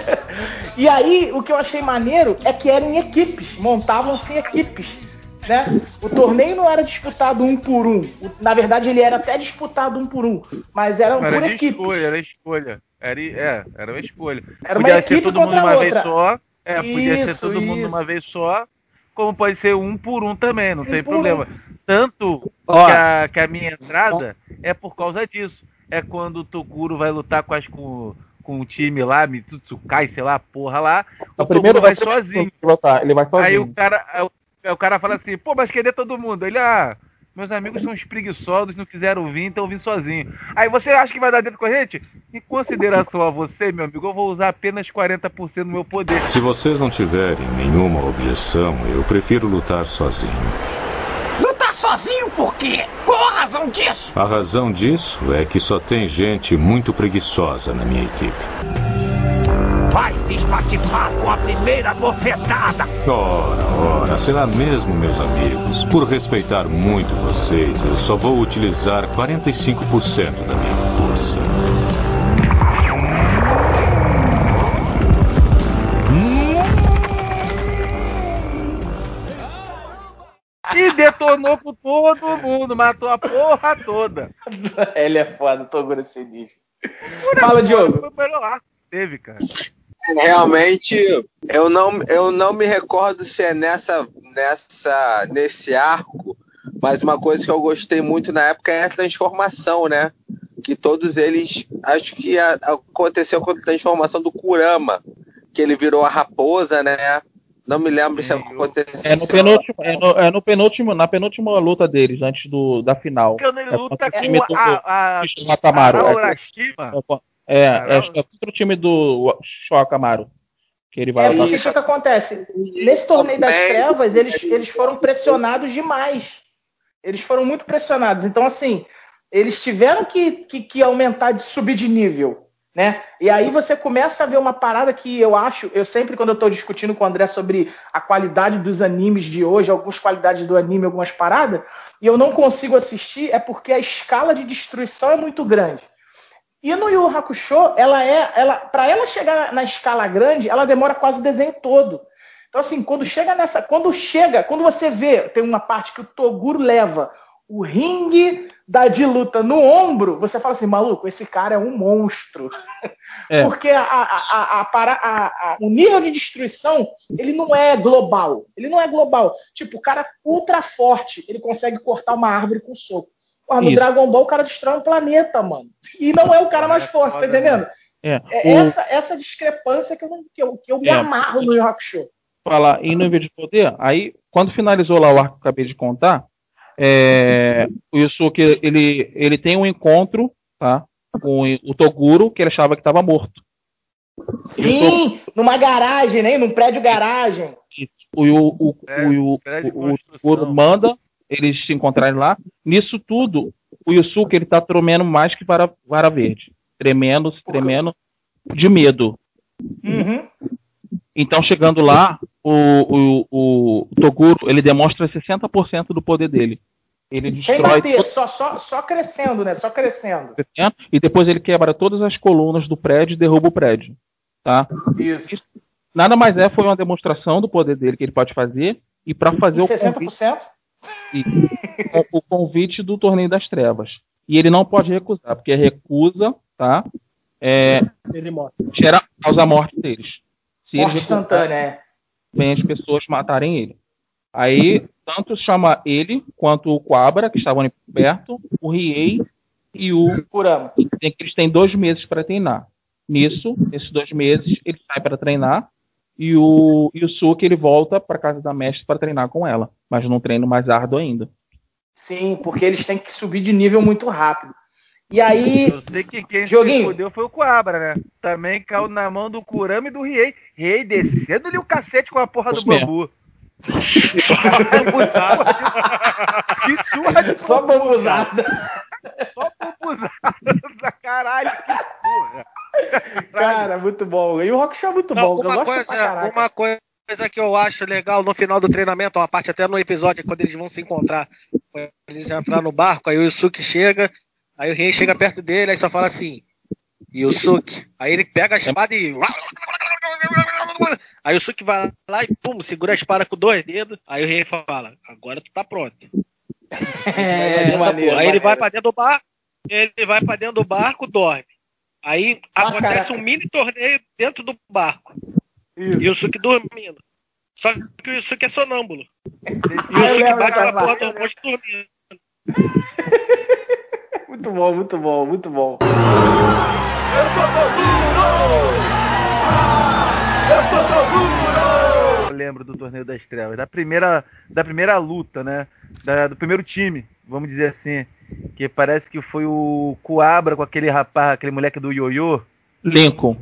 e aí, o que eu achei maneiro é que eram em equipes, montavam-se equipes. Né? O torneio não era disputado um por um. Na verdade, ele era até disputado um por um. Mas era Era por equipe. escolha, era escolha. Era, é, era uma escolha. Era uma podia ser todo mundo uma a vez outra. só. É, podia ser Isso, todo mundo de uma isso. vez só. Como pode ser um por um também, não tem por problema. Tanto Ó. que a, que a minha entrada é por causa disso. É quando o Toguro vai lutar com, as, com, com o time lá, Mitsutsukai, sei lá, porra lá. O O primeiro Toguro vai sozinho. pilotar, Ele vai sozinho. Aí o cara, aí o- aí o cara fala assim, pô, mas cadê todo mundo? Ele, ah, meus amigos são uns preguiçosos, não quiseram vir, então eu vim sozinho. Aí você acha que vai dar dentro com a gente? Em consideração a você, meu amigo, eu vou usar apenas 40% do meu poder. Se vocês não tiverem nenhuma objeção, eu prefiro lutar sozinho. Lutar sozinho por quê? Qual a razão disso? A razão disso é que só tem gente muito preguiçosa na minha equipe. Vai se espatifar com a primeira bofetada. Ora, ora, será mesmo, meus amigos. Por respeitar muito vocês, eu só vou utilizar 45% da minha força. E detonou com todo mundo, matou a porra toda. Ele é foda, Toguro é sinistro. Fala, Diogo. Foi o melhor arco que teve, cara. Realmente, eu não, eu não me recordo se é nessa, nessa, nesse arco, mas uma coisa que eu gostei muito na época é a transformação, né? Que todos eles, acho que a- aconteceu com a transformação do Kurama, que ele virou a raposa, né? Não me lembro se aconteceu. É no penúltimo, é no, é no penúltimo, na penúltima luta deles, antes do, da final. Quando ele É luta contra o com time do- a, a, do Shokamaru. a É, Urashima. É, é, é contra o time do Shokamaru. Que ele vai É isso que acontece. Nesse torneio das trevas, eles, eles foram pressionados demais. Eles foram muito pressionados. Então, assim, eles tiveram que, que, que aumentar, de subir de nível. Né? E aí você começa a ver uma parada que eu acho, eu sempre quando eu estou discutindo com o André sobre a qualidade dos animes de hoje, algumas qualidades do anime, algumas paradas, e eu não consigo assistir, é porque a escala de destruição é muito grande. E no Yu Hakusho, ela é, ela, para ela chegar na escala grande, ela demora quase o desenho todo. Então assim, quando chega nessa, quando chega, quando você vê, tem uma parte que o Toguro leva o ringue da de luta no ombro, você fala assim, maluco, esse cara é um monstro. É. Porque a, a- a- o nível de destruição, ele não é global. Ele não é global. Tipo, o cara ultra forte, ele consegue cortar uma árvore com soco. Porra, no Isso. Dragon Ball o cara destrói um planeta, mano. E não é o cara mais forte, tá entendendo? É, É o- essa, essa discrepância que eu, que eu, que eu me É. amarro no Yu Hakusho. falar em nível de poder, aí quando finalizou lá o arco que eu acabei de contar, é, o Yusuke ele, ele tem um encontro tá, com o Toguro, que ele achava que estava morto. Sim, numa garagem, né? Num prédio garagem. O, o, o, É, o, o, prédio de o, o Toguro manda eles se encontrarem lá. Nisso tudo, o Yusuke ele tá tremendo mais que vara, vara verde. Tremendo, tremendo de medo. Uhum. Então, chegando lá, o, o, o Toguro ele demonstra 60% do poder dele. Ele Sem destrói bater, todo só, só, só crescendo, né? Só crescendo. e depois ele quebra todas as colunas do prédio e derruba o prédio. Tá? Isso. Nada mais é, foi uma demonstração do poder dele que ele pode fazer e para fazer E o convite, 60%? e- o, o convite do torneio das trevas. E ele não pode recusar, porque recusa, tá? É, Ele morre. gera, causa a morte deles. Se Morte instantânea, é. vem as pessoas matarem ele. Aí, tanto chama ele quanto o Quabra, que estavam ali perto, o Riei e o Kurama. Eles têm dois meses para treinar. Nisso, esses dois meses, ele sai para treinar e o Yusuke ele volta para casa da mestre para treinar com ela, mas num treino mais árduo ainda. Sim, porque eles têm que subir de nível muito rápido. E aí, Eu sei que quem se Joguinho. fudeu foi o Coabra, né? Também caiu na mão do Kurama e do Riei. Riei descendo-lhe o cacete com a porra do Isso mesmo. bambu. que surra de só bambuzada. Só bambuzada. Caralho, que surra. Cara, muito bom. E o Rock Show é muito Não, bom. eu uma, gosto coisa, uma coisa que eu acho legal no final do treinamento, uma parte até no episódio, quando eles vão se encontrar, quando eles entrar no barco, aí o Yusuke chega, aí o rei chega perto dele, aí só fala assim, Yusuke. Aí ele pega a espada e. Aí o Yusuke vai lá e pum, segura a espada com dois dedos. Aí o rei fala, agora tu tá pronto. É, maneiro. Aí ele vai pra dentro do barco, ele vai pra dentro do barco, dorme. Aí Ah, acontece caraca. um mini torneio dentro do barco. Isso. E o Yusuke dormindo. Só que o Yusuke é sonâmbulo. E Ah, o Yusuke lembro bate na porra do monte dormindo. Muito bom, muito bom, muito bom. Eu sou Toguro! Eu sou Toguro! Eu lembro do Torneio das Trevas, da primeira, da primeira luta, né? Da- do primeiro time, vamos dizer assim. Que parece que foi o Coabra com aquele rapaz, aquele moleque do ioiô. Lincoln.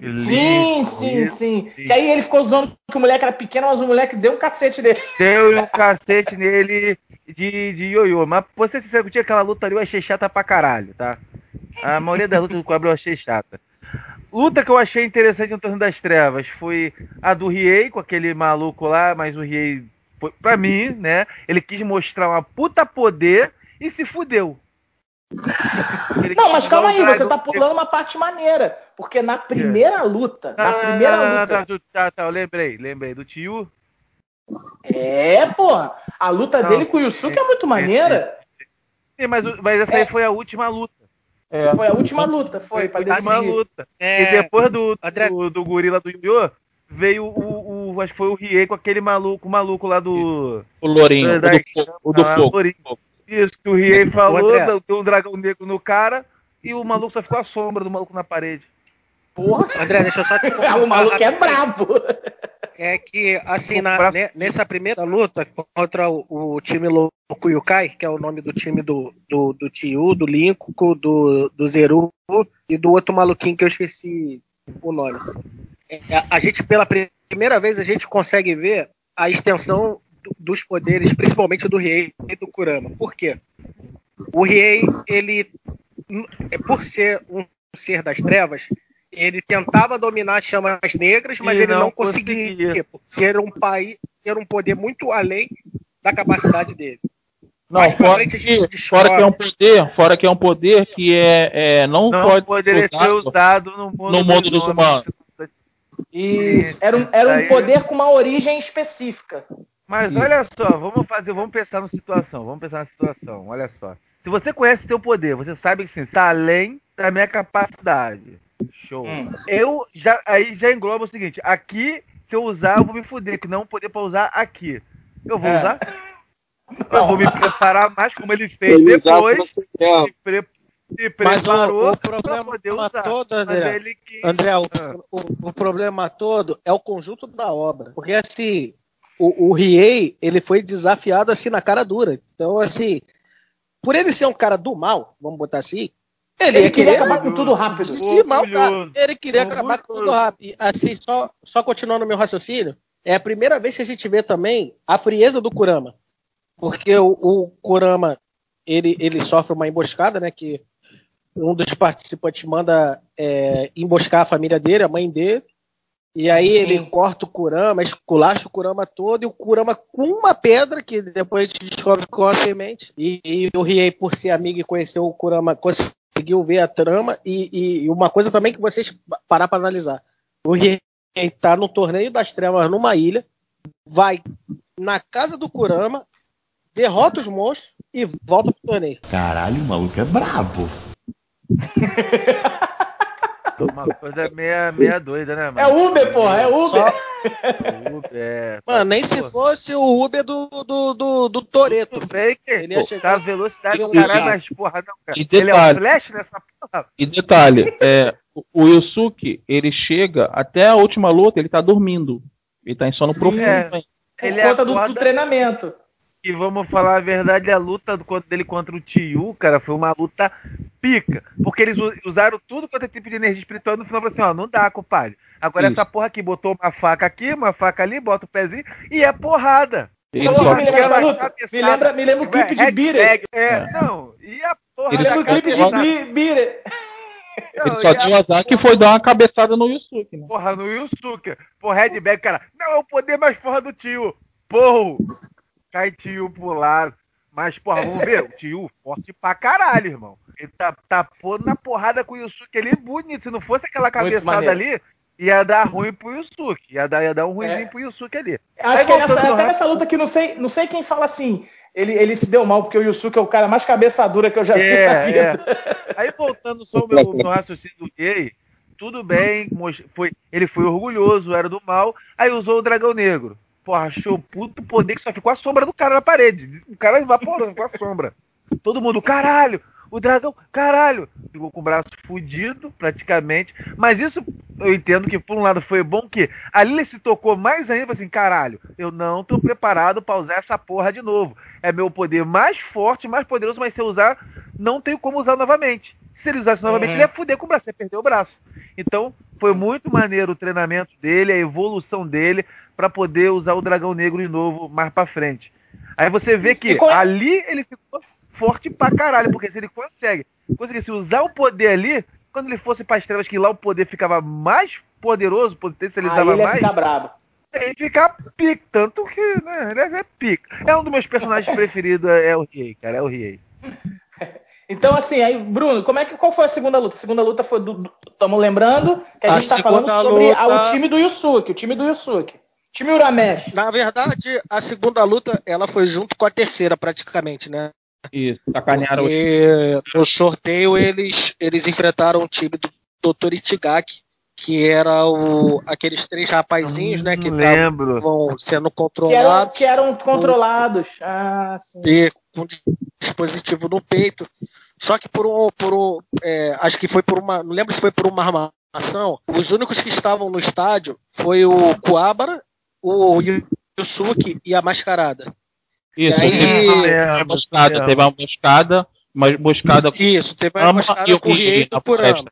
Sim, sim, sim, Que aí ele ficou zoando que o moleque era pequeno, mas o moleque deu um cacete dele. Deu um cacete nele de, de ioiô. Mas, pra ser sincero, contigo, aquela luta ali eu achei chata pra caralho, tá? A maioria das lutas do Cobra eu achei chata. Luta que eu achei interessante no Torneio das Trevas foi a do Riei, com aquele maluco lá, mas o Riei, foi- pra mim, né? Ele quis mostrar uma puta poder e se fudeu. Ele Não, mas calma aí, você tá pulando uma parte maneira. Porque na primeira luta, na Ah, primeira não, não, luta. não, Tá, tá, eu lembrei, lembrei. Do Tio. É, porra. A luta Não, dele com o Yusuke é muito maneira. Sim, mas, mas essa aí foi a última luta. Foi a última luta, foi, pra a última decidir. luta. É, E depois do, do, do gorila do Yu veio o, o- Acho que foi o Rie com aquele maluco, o maluco lá do. O Lourinho, o da- do, fo- o do ah, fogo. Lourinho. Isso, que o Rie falou, André. deu um dragão negro no cara e o maluco só ficou a sombra do maluco na parede. Porra. André, deixa eu só te o maluco é brabo. É que, assim, na- ne- nessa primeira luta contra o, o time louco Yukai, que é o nome do time do, do, do Tiu, do Linko, do, do Zeru e do outro maluquinho que eu esqueci o nome. É, a gente, pela pri- primeira vez, a gente consegue ver a extensão do- dos poderes, principalmente do Riei e do Kurama. Por quê? O Riei, ele, é, por ser um ser das trevas, ele tentava dominar as chamas negras, mas E ele não não, conseguia. conseguia. por Ser um país, ser um poder muito além da capacidade dele. Não, fora que, fora que é um poder, fora que é um poder que é, é não, Não pode poderia ser usado no mundo, no mundo dos humanos. Isso. Era um, era um poder com uma origem específica. Mas olha só, vamos fazer, vamos pensar na situação, vamos pensar na situação, olha só. Se você conhece teu poder, você sabe que sim, está além da minha capacidade. Show. Hum. Eu já aí já engloba o seguinte, aqui se eu usar eu vou me fuder, que não poder para usar aqui. Eu vou É. usar? Eu vou me preparar mais como ele fez Sem depois. Se, pre- se Mas o, preparou o pra problema poder usar. todo, Mas André, ele que- André o, Ah. o- o problema todo é o conjunto da obra. Porque assim, o, o Riei, ele foi desafiado assim na cara dura. Então, assim, por ele ser um cara do mal, vamos botar assim, ele, Ele ia queria querer acabar com tudo rápido. Se mal, cara. Ele queria acabar com tudo rápido. E, assim, só, só continuando meu raciocínio, é a primeira vez que a gente vê também a frieza do Kurama. Porque o, o Kurama, ele, ele sofre uma emboscada, né? Que um dos participantes manda é, emboscar a família dele, a mãe dele. E aí ele corta o Kurama, esculacha o Kurama todo, e o Kurama com uma pedra, que depois a gente descobre com a semente. E, e o Riei, por ser amigo e conhecer o Kurama, conseguiu ver a trama. E, e- e uma coisa também que vocês parar para analisar. O Riei tá no torneio das trevas numa ilha, vai na casa do Kurama, derrota os monstros e volta pro torneio. Caralho, o maluco é brabo. Uma coisa meia, meia doida, né, mano? É Uber, porra, é Uber. Só- Uber, é. Mano, nem se fosse o Uber do, do, do, do Toreto. Fake, Ele ia chegar- tá a velocidade do caralho, mas porra, não, cara. E Ele é um detalhe. flash nessa porra? E detalhe, é, o- Yusuke, ele chega até a última luta, ele tá dormindo. Ele tá em sono profundo. É. Por Ele conta do, acorda- do treinamento. E vamos falar a verdade, a luta do- dele contra o Tio, cara, foi uma luta pica. Porque eles usaram tudo quanto é tipo de energia espiritual no final falaram assim, ó, não dá, compadre. Agora Isso. essa porra aqui botou uma faca aqui, uma faca ali, bota o pezinho e é porrada. Toca- me lembra luta? Me lembra, me lembra o clipe de Beater. Flag, É, não. E a porra Ele Me lembra o da clipe de cabeçada- Bi- Beater. Não, Ele e só a deu azar que foi dar uma cabeçada no Yusuke, né? Porra, no Yusuke. Porra, Red Bag, cara. Não, é o poder mais porra do tio. Porra. Cai tio pro lado. Mas, porra, vamos ver. O tio forte pra caralho, irmão. Ele tá, tapou na porrada com o Yusuke ali bonito. Se não fosse aquela cabeçada ali, ia dar ruim pro Yusuke. Ia dar, ia dar um ruimzinho É. pro Yusuke ali. Acho Aí, que é no até nessa luta que não sei, não sei quem fala assim. Ele, ele se deu mal porque o Yusuke é o cara mais cabeça dura que eu já vi na É, vida. é. Aí voltando só o meu, meu raciocínio do gay, tudo bem, foi, ele foi orgulhoso, era do mal, aí usou o dragão negro. Porra, achou puto poder que só ficou a sombra do cara na parede. O cara evaporando com a sombra. Todo mundo, caralho, o dragão, caralho. Ficou com o braço fudido, praticamente. Mas isso eu entendo que, por um lado, foi bom que ali ele se tocou mais ainda, falou assim, caralho, eu não tô preparado pra usar essa porra de novo. É meu poder mais forte, mais poderoso, mas se eu usar, não tenho como usar novamente. Se ele usasse novamente, Uhum. ele ia fuder com o braço, ia perder o braço. Então, foi muito maneiro o treinamento dele, a evolução dele, pra poder usar o dragão negro de novo mais pra frente. Aí você vê que é- ali ele ficou forte pra caralho, porque se ele consegue, conseguisse usar o poder ali, quando ele fosse para as trevas, que lá o poder ficava mais poderoso, Aí potencializava ele ia mais, ficar brabo. ele fica pica. Tanto que, né, ele é pica. É um dos meus personagens preferidos, é o Riei, cara, é o Riei. Então, assim, aí, Bruno, como é que, qual foi a segunda luta? A segunda luta foi do. Estamos lembrando que a, A gente tá falando sobre a- luta- o time do Yusuke, o time do Yusuke. Time Uramesh. Na verdade, a segunda luta ela foi junto com a terceira, praticamente, né? Isso, sacanearam o Porque no sorteio eles, eles enfrentaram o time do Dr. Itigaki, que era o, aqueles três rapazinhos, né? Que estavam sendo Que eram, controlados que eram controlados. Ah, sim. e com dispositivo no peito. Só que por um. Por um é, acho que foi por uma. Não lembro se foi por uma armação. Os únicos que estavam no estádio foi o Kuabara, o Yusuke e a Mascarada. Isso, E aí- teve uma emboscada, teve uma emboscada, uma emboscada com Isso, teve uma emboscada e o com o Riei Riei do na Kurama. floresta.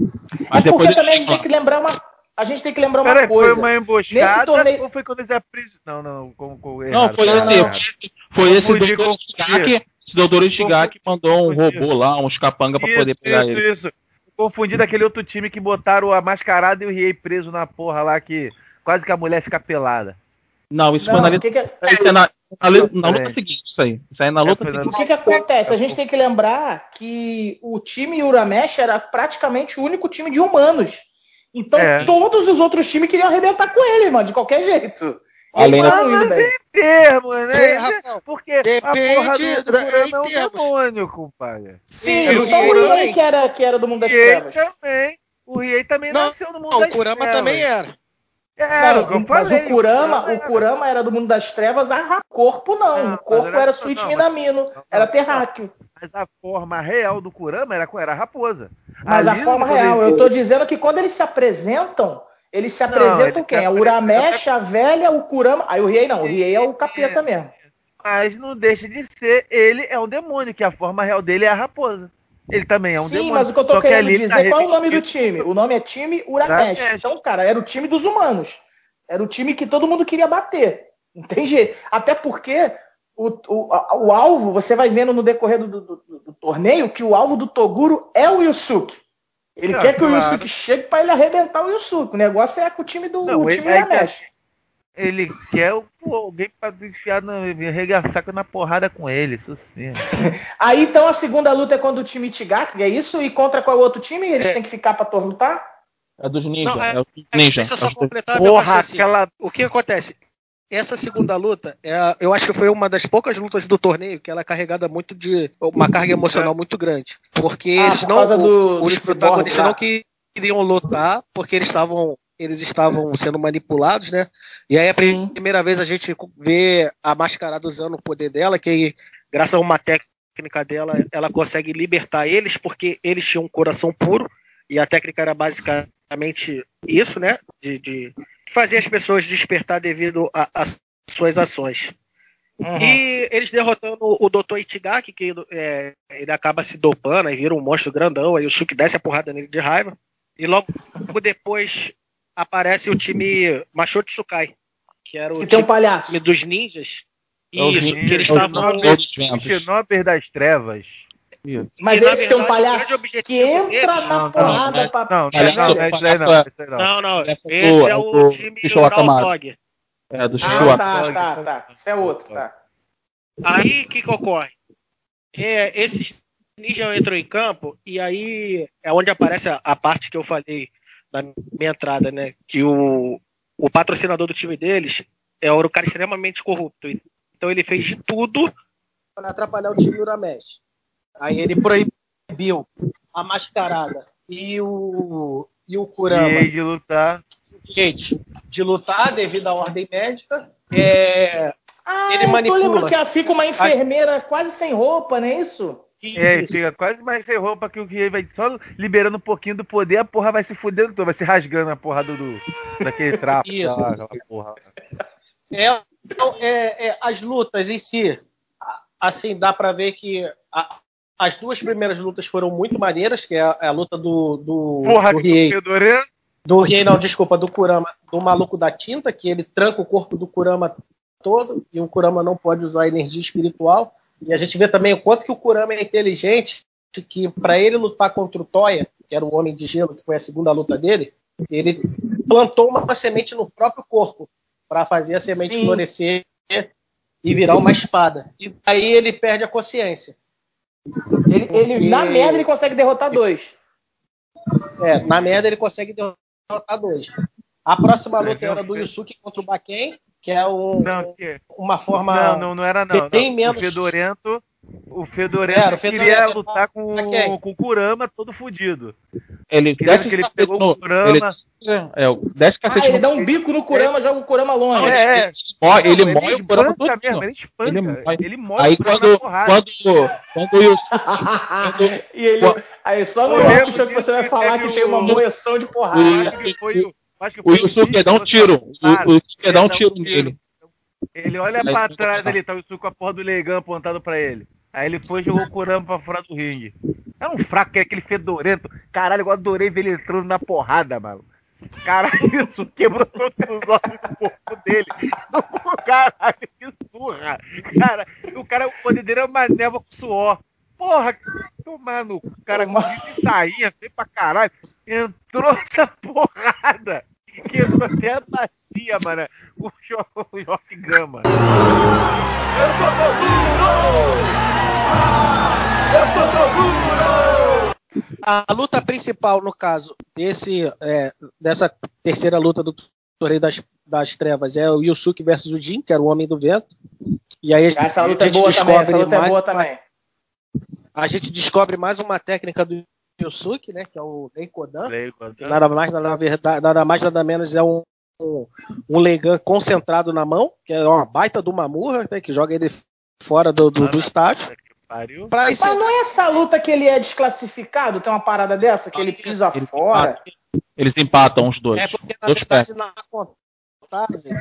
É Mas depois porque também a gente tem que lembrar uma. A gente tem que lembrar uma Peraí, foi coisa. uma Nesse emboscada torneio. ou foi quando eles aprisionaram? Não, não, com, com Não, errado, foi tá esse, errado. foi esse doutor. Ishigaki, esse doutor Ishigaki mandou um robô lá, uns capanga pra Isso, poder pegar isso, ele. isso. Confundi daquele outro time que botaram a mascarada e o Riei preso na porra lá que quase que a mulher fica pelada. Não, isso Não, foi na luta, que que é- isso é na, na lu- na luta Peraí. seguinte, isso aí. Isso aí é na luta na O seguinte. que, que acontece? A gente tem que lembrar que o time Uramesh era praticamente o único time de humanos. Então É. todos os outros times queriam arrebentar com ele, mano, de qualquer jeito. Além da- Mas em termo, né? Rafael, Porque a depende porra do, do Kurama é um termos. demônio, compadre. Sim, E o só o também. que era, que era do mundo das trevas. também. O Riei também Não, nasceu no mundo Não, das o Kurama trevas. também era. Era, Não, o que eu mas falei, o Kurama, era. o Kurama era do mundo das trevas, a corpo não. Não, o corpo era- era não, Minamino, era terráqueo. Mas a forma real do Kurama era, era a raposa. Mas a Ali, forma quando real, eu tô dizendo que quando eles se apresentam, eles se apresentam quem? É o Uramesh, a velha, o Kurama. Aí o Riei não, o Riei é o capeta mesmo. Mas não deixa de ser, ele é um demônio, que a forma real dele é a raposa. Ele também é um Sim, demônio. mas o que eu tô Só querendo ali ele dizer, tá qual é o nome do time? O nome é time Uramesh. Então, cara, era o time dos humanos. Era o time que todo mundo queria bater. Não tem jeito. Até porque o, o, o alvo, você vai vendo no decorrer do, do- do- do torneio que o alvo do Toguro é o Yusuke. Ele quer que o claro. Yusuke chegue pra ele arrebentar o Yusuke. O negócio é com o time do Não, o ele- time aí Uramesh. Ele quer pô, alguém pra enfiar, no, arregaçar na porrada com ele, isso sim. Aí então a segunda luta é contra o time Tigaki, é isso? E contra qual outro time? Eles É. têm que ficar pra lutar? É dos ninjas. É- é, dos ninjas. Deixa eu só É completar Porra, raciocínio. aquela. O que acontece? Essa segunda luta, é, eu acho que foi uma das poucas lutas do torneio que ela é carregada muito de uma carga emocional muito grande, porque Ah, eles por não, causa do- os protagonistas não queriam lutar porque eles estavam eles estavam sendo manipulados, né? E aí a Sim. primeira vez a gente vê a mascarada usando o poder dela, que graças a uma técnica dela, ela consegue libertar eles porque eles tinham um coração puro e a técnica era basicamente isso, né? De, de fazer as pessoas despertar devido a- às suas ações. Uhum. E eles derrotando o Dr. Itigaki, que é, ele acaba se dopando, aí vira um monstro grandão, aí o Suki desce a porrada nele de raiva. E logo depois aparece o time Machote Sukai, que era o Que tem um time palhaço. dos ninjas. É Isso, ninja- que eles é o estavam. Shinobi das trevas. Isso. Mas E, esse tem um verdade, o grande palhaço que entra deles- na Não, porrada não, pra. não, não, não, não, é isso aí não, palhaço- isso aí não. Não, não. Esse é o time do. Naosog. É, do Ah, Shishou tá, tá, tá. Esse é outro, tá. Aí o que, que ocorre? É, esses ninjas entram em campo e aí é onde aparece a, a parte que eu falei da minha entrada, né? Que o, o patrocinador do time deles é um cara extremamente corrupto. Então ele fez de tudo para atrapalhar o time Uramesh. Aí ele proibiu a mascarada e o, e o Kurama E de lutar. Gente, de lutar devido à ordem médica. É, Ah, Ele eu tô manipula. lembrando que fica uma enfermeira quase sem roupa, não é isso? É, fica quase mais sem roupa que o que vai só liberando um pouquinho do poder, a porra vai se fudendo toda, vai se rasgando a porra do, do- daquele trapo. Isso. lá, aquela porra. É, então, é, é, as lutas em si, assim, dá pra ver que a- as duas primeiras lutas foram muito maneiras, que é a, é a luta do, do, Porra, do Riei. Do Riei, não, desculpa, do Kurama, do maluco da tinta, que ele tranca o corpo do Kurama todo, e o Kurama não pode usar energia espiritual. E a gente vê também o quanto que o Kurama é inteligente, que para ele lutar contra o Toya, que era o Homem de Gelo, que foi a segunda luta dele, ele plantou uma semente no próprio corpo para fazer a semente Sim. florescer e virar uma espada. E aí ele perde a consciência. Ele, ele- Porque- na merda, ele consegue derrotar dois. É, na merda ele consegue derrotar dois. A próxima É, luta era do Yusuke contra o Baken, que é um- Não, que- uma forma. não, não, não era não. bem não. menos- O Fedorento, o Fedorento Era, o queria Fedorento- lutar com, com o Kurama todo fudido. Ele Queria desce que ele pegou o Kurama. Ele, é, o- desce Ah, ele dá um bico no Kurama, joga o Kurama longe. É, é. Ele Não, mói o Kurama todo. mesmo, ele espanca. Ele Ele, mói Aí o Kurama quando, porrada. quando, quando o Yusuke- e ele, aí só no Show que você vai falar que tem uma moeção de porrada. que foi o. O Yusuke dá um tiro. cara. O, Yusuke dá um Ele tiro nele. Ele olha Aí pra trás tá. ali, tá o Yusuke com a porra do legão apontado pra ele. Aí ele foi e jogou o Kurama pra fora do ringue. É um fraco, que é aquele fedorento. Caralho, eu adorei ver ele entrando na porrada, mano. Caralho, isso quebrou todos os ossos do corpo dele. Caralho, que surra. Cara, o cara, o poder dele é uma névoa com suor. Porra, tomar no cu. O cara com de sainha, feio pra caralho. Entrou essa porrada. Quebrou até a bacia, mano. O Jorge Gama. Eu sou Toguro! Eu sou Toguro! A luta principal, no caso, desse, é, dessa terceira luta do Torneio das, das Trevas é o Yusuke versus o Jin, que era o Homem do Vento. E aí a gente, Essa luta a é gente boa também, essa descobre luta é mais boa uma- também. A gente descobre mais uma técnica do Yusuke, né? Que é o a- que Nada mais, nada, verdade, nada mais, nada menos é um, um, um Legan concentrado na mão, que é uma baita do Mamurra, né, que joga ele fora do, do, do estádio. Pra Mas não é essa luta que ele é desclassificado? Tem uma parada dessa? Que ele pisa Eles fora? empatam- Eles empatam os dois. É porque, na Dois verdade, pés. na contagem,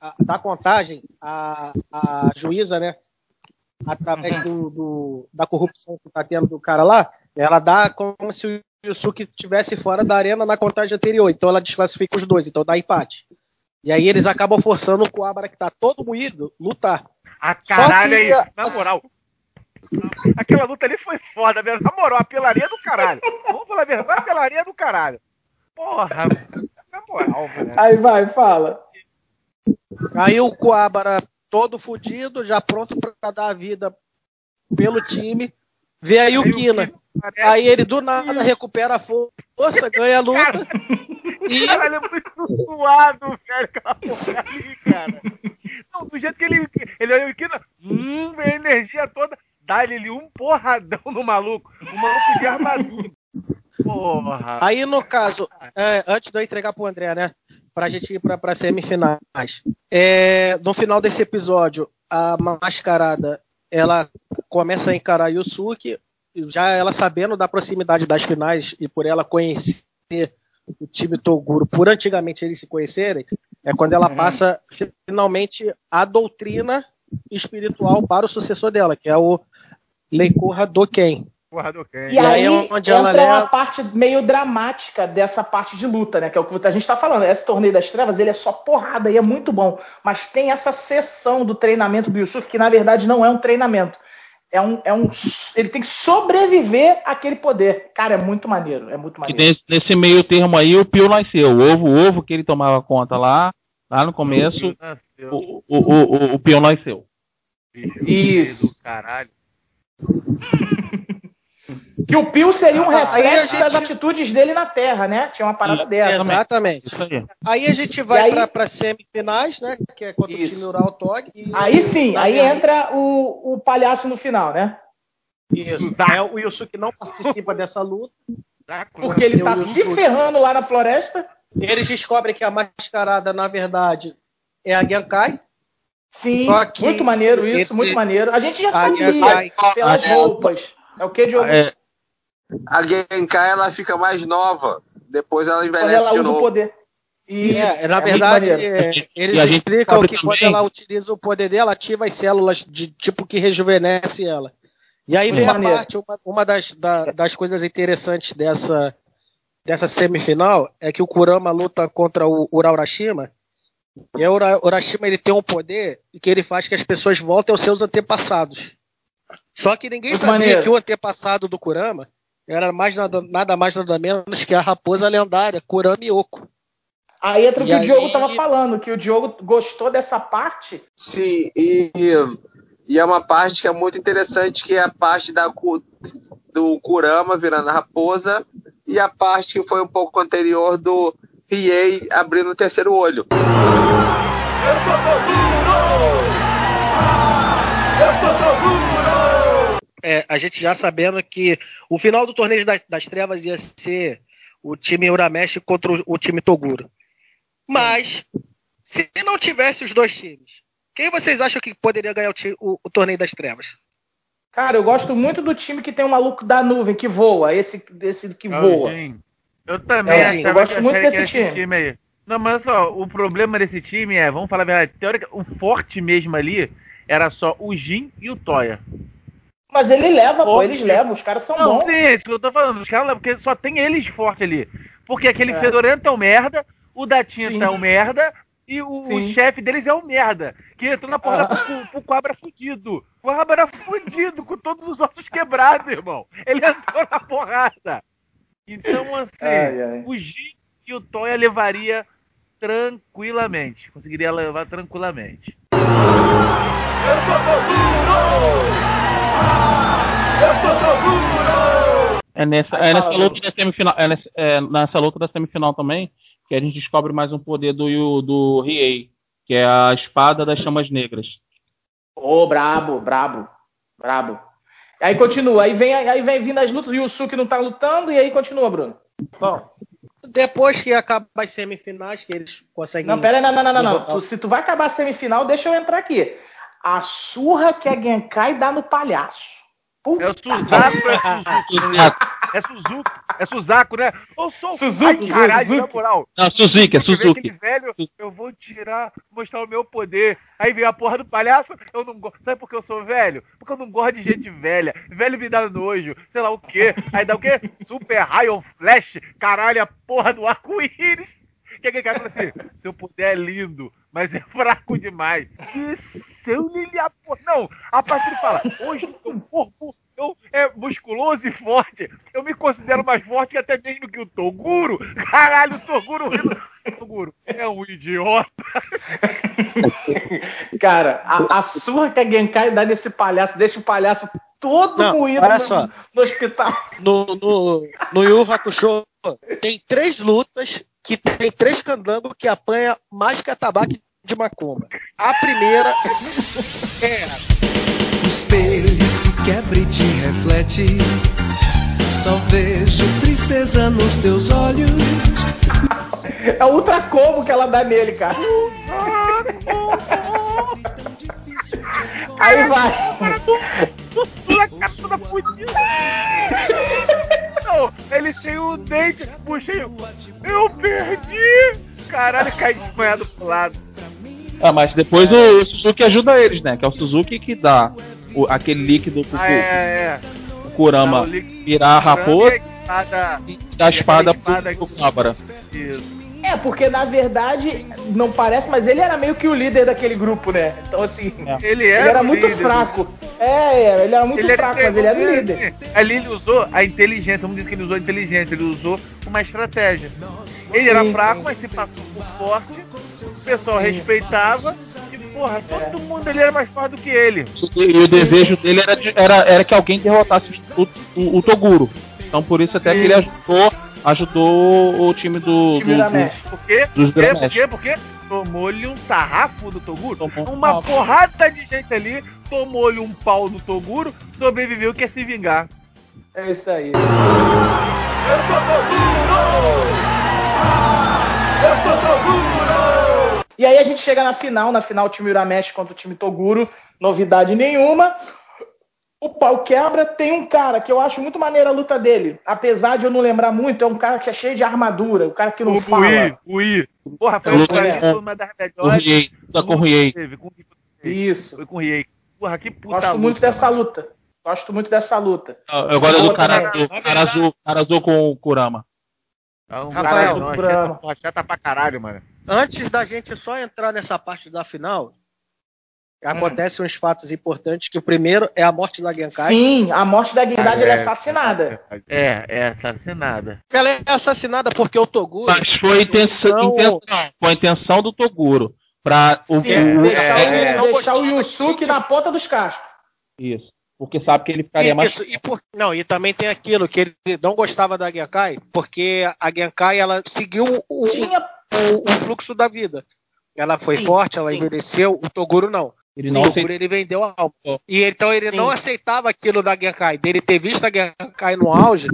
a, da contagem, a, a juíza, né, através do, do- da corrupção que tá tendo do cara lá, ela dá como se o Yusuke estivesse fora da arena na contagem anterior. Então ela desclassifica os dois, então dá empate. E aí eles acabam forçando o Coabra, que tá todo moído, lutar. Ah, caralho que- aí, na moral. Aquela luta ali foi foda mesmo. Na moral, a pelaria do caralho. Vamos falar a verdade, a pelaria do caralho. Porra, na moral, velho. Aí vai, fala. Aí o Coabra todo fudido, já pronto pra dar a vida pelo time. Vê aí o Kina. Aí ele do nada recupera a força, ganha a luta. E... Caralho, é muito suado, velho, aquela porra ali, cara. Não, do jeito que ele. Ele olhou aqui, hum, vem a energia toda. Dá-lhe ali um porradão no maluco. Um maluco de armadura. Porra. Aí no caso, é, antes de eu entregar pro André, né? Pra gente ir pra, pra semifinais. É, no final desse episódio, a mascarada ela começa a encarar Yusuke, já ela sabendo da proximidade das finais e por ela conhecer o time Toguro, por antigamente eles se conhecerem, é quando ela passa finalmente a doutrina espiritual para o sucessor dela, que é o Leikura Doken. Porra do quem? E, aí, aí é onde entra ela uma leva- parte meio dramática dessa parte de luta, né? Que é o que a gente tá falando. Esse torneio das trevas, ele é só porrada e é muito bom. Mas tem essa sessão do treinamento do Yusuke, que na verdade não é um treinamento. É um, é um. Ele tem que sobreviver àquele poder. Cara, é muito maneiro. É muito maneiro. nesse, nesse meio termo aí o Pio nasceu. O ovo, o ovo que ele tomava conta lá, lá no começo, o, o, o, o, o Pio nasceu. Isso. Do caralho. Que o Pio seria um reflexo gente- das atitudes dele na Terra, né? Tinha uma parada dessa. Exatamente. Isso aí. Aí a gente vai aí- pra, pra semifinais, né? Que é contra o time Ural Tog. E- Aí sim, aí entra o, o palhaço no final, né? Isso. É, o Yusuke não participa dessa luta. Porque ele tá O se ferrando lá na floresta. Eles descobrem que a mascarada, na verdade, é a Genkai. Sim, muito maneiro isso, esse- muito maneiro. A gente já sabia pelas a- roupas. É o que, Diogo? É, A Genkai ela fica mais nova. Depois ela envelhece ela de usa novo. o poder. Isso, É, na muito verdade, é, eles explicam que também- quando ela utiliza o poder dela, ativa as células de tipo que rejuvenesce ela. E aí Muito vem a parte, uma, uma das, da- das coisas interessantes dessa, dessa semifinal é que o Kurama luta contra o Uraurashima. E o Ura- Urashima ele tem um poder que ele faz que as pessoas voltem aos seus antepassados. Só que ninguém Muito sabia maneiro. que o antepassado do Kurama era mais nada, nada mais nada menos que a raposa lendária, Kurama Yoko. Aí entra o que o aí- Diogo tava falando, que o Diogo gostou dessa parte. Sim, e, e é uma parte que é muito interessante, que é a parte da, do Kurama virando a raposa e a parte que foi um pouco anterior do Riei abrindo o terceiro olho. Eu sou! É, a gente já sabendo que o final do torneio das, das trevas ia ser o time Uramesh contra o, o time Toguro. Mas, se não tivesse os dois times, quem vocês acham que poderia ganhar o, o- o torneio das trevas? Cara, eu gosto muito do time que tem o maluco da nuvem, que voa. Esse, esse que voa. Eu também É, achava eu gosto muito desse esse time. aí. Não, mas só, o problema desse time é, vamos falar a verdade, teórica, o forte mesmo ali era só o Jin e o Toya. Mas ele leva, pô, eles levam, os caras são Não, bons. sim, é isso que eu tô falando. Os caras levam, porque só tem eles fortes ali. Porque aquele É. Fedorento é o merda, o da Tinta Sim. é o merda, e o, o chefe deles é o merda. Que entrou na porrada Ah. pro, pro Cobra fudido. O Cobra fudido, com todos os ossos quebrados, irmão. Ele entrou na porrada. Então, assim, Ai, ai. o Jin e o Toya levaria tranquilamente. Conseguiria levar tranquilamente. Eu sou! É nessa, é nessa luta da semifinal, é nessa, é nessa luta da semifinal também que a gente descobre mais um poder do do Riei, que é a espada das chamas negras. Ô, brabo, brabo, brabo. Aí continua, aí vem, aí vem vindo as lutas, e o Yusuke não tá lutando, e aí continua, Bruno. Bom, depois que acaba as semifinais, que eles conseguem. Não, pera aí, não, não, não, não. não. Tu, se tu vai acabar a semifinal, deixa eu entrar aqui. A surra que a Genkai dá no palhaço. É o Suzaku, é Suzuki. É Suzuki, Suzaku, né? Eu sou Suzuki, Ai, caralho, Suzuki. na moral. Não, Suzuki, é Suzuki. aquele velho, eu vou tirar, mostrar o meu poder. Aí vem a porra do palhaço, eu não gosto. Sabe por que eu sou velho? Porque eu não gosto de gente velha. Velho me dá nojo, sei lá o quê. Aí dá o quê? Super Rayon Flash, caralho, a porra do arco-íris. Que aquele cara fala assim, seu poder é lindo, mas é fraco demais. E seu Lilia porra. Não, a partir ele fala, hoje seu corpo eu, é musculoso e forte. Eu me considero mais forte que até mesmo que o Toguro. Caralho, o Toguro rindo. Toguro é um idiota. Cara, a, a surra que a Genkai dá nesse palhaço, deixa o palhaço todo Não, moído olha no, só. no hospital. No, no, no Yu Hakusho tem três lutas que tem três candangos que apanha mais que a tabaco de macumba. A primeira é O espelho se quebra e te reflete. Só vejo tristeza nos teus olhos. É o ultra combo que ela dá nele, cara. Aí vai. A cara toda fudida. Não, ele tem o dente, puxei. Eu perdi. Caralho, cai desmanhado pro lado. Ah, mas depois o Suzuki ajuda eles, né? Que é o Suzuki que dá o- aquele líquido pro Ah, é, é. o Kurama Dá o líquido virar a raposa Espada, e dá a espada espada pro, pro. Isso. É, porque na verdade, não parece, mas ele era meio que o líder daquele grupo, né? Então, assim, Ele ele era, era o muito líder. fraco. É, é, ele era muito Ele fraco, mas ele era o líder. Ali ele usou a inteligência, vamos dizer que ele usou a inteligência, ele usou uma estratégia. Ele era Sim, fraco, sim. mas se passou por forte, o pessoal respeitava e, porra, todo mundo ele era mais forte do que ele. E, e o desejo dele era, de- era, era que alguém derrotasse o, o- o Toguro. Então por isso até que ele ajudou, ajudou o time do. Time do, Uramesh. do- Por quê? Dos Por quê? Por quê? Por quê? Tomou-lhe um sarrafo do Toguro. Tomou um Uma sarrafo. porrada de gente ali tomou-lhe um pau do Toguro, sobreviveu e quer se vingar. É isso aí. Eu sou Toguro! Eu sou Toguro! E aí a gente chega na final, na final o time Uramesh contra o time Toguro, novidade nenhuma. O pau quebra, tem um cara que eu acho muito maneira a luta dele. Apesar de eu não lembrar muito, é um cara que é cheio de armadura, o cara que não o fala. Gui, o I. Porra, foi, Luta foi, uma das melhores. Riei, luta com o Riei. Isso. Foi com o Riei. Porra, que puta Gosto luta, muito dessa mano. luta. Gosto muito dessa luta. Eu eu gosto do cara, do cara azul, cara azul com o Kurama. Um Rafael, caralho, não, chata, porra, chata pra caralho, mano. Antes da gente só entrar nessa parte da final, acontecem uns fatos importantes, que o primeiro é a morte da Genkai. Sim, a morte da Guindade Ah, ela é é. assassinada. É, é assassinada. Ela é assassinada porque o Toguro... Mas foi a intenção, Então- intenção, foi a intenção do Toguro. Pra o, Sim, o- deixar, é, o, é. Não deixar o Yusuke na ponta dos cascos. Isso. Porque sabe que ele ficaria mais. Isso, e por- não, e também tem aquilo que ele não gostava da Genkai, porque a Genkai ela seguiu o, Tinha. o- o fluxo da vida. Ela foi Sim, forte, ela sim. envelheceu, o Toguro não. Ele o não aceitou. ele vendeu a alma. E então ele Sim. não aceitava aquilo da Genkai, dele ter visto a Genkai no auge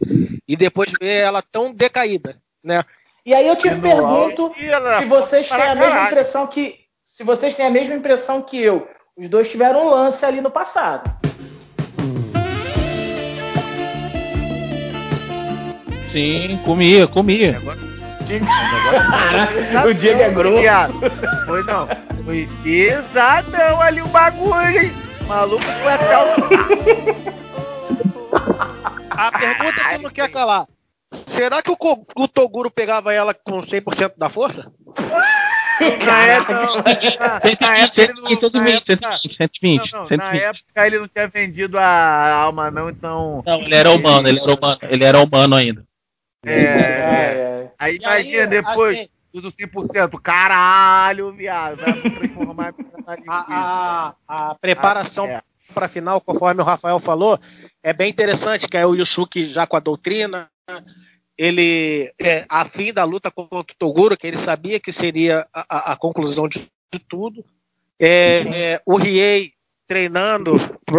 e depois ver ela tão decaída, né? E aí eu te No pergunto auge, se vocês têm a mesma caralho. impressão que. Se vocês têm a mesma impressão que eu. Os dois tiveram um lance ali no passado. Sim, comia, comia. O Diego é grosso. Foi não. Foi pesadão ali o bagulho, hein? Maluco foi até o. A pergunta que eu não quer calar. Será que o, o Toguro pegava ela com 100% da força? Na época, não, na, na época ele não. 120, Na 120, época, 120, não, não, 120. na época ele não tinha vendido a alma, não, então. Não, ele era humano, ele era humano, ele era humano ainda. É, é. É, Aí aí, depois assim- usa o 100%. Caralho, viado. Vai transformar A, a, a preparação Ah, é. para a final, conforme o Rafael falou, é bem interessante, que é o Yusuke já com a doutrina, ele é, a fim da luta contra o Toguro, que ele sabia que seria a, a- a conclusão de, de tudo. É, é, o Riei treinando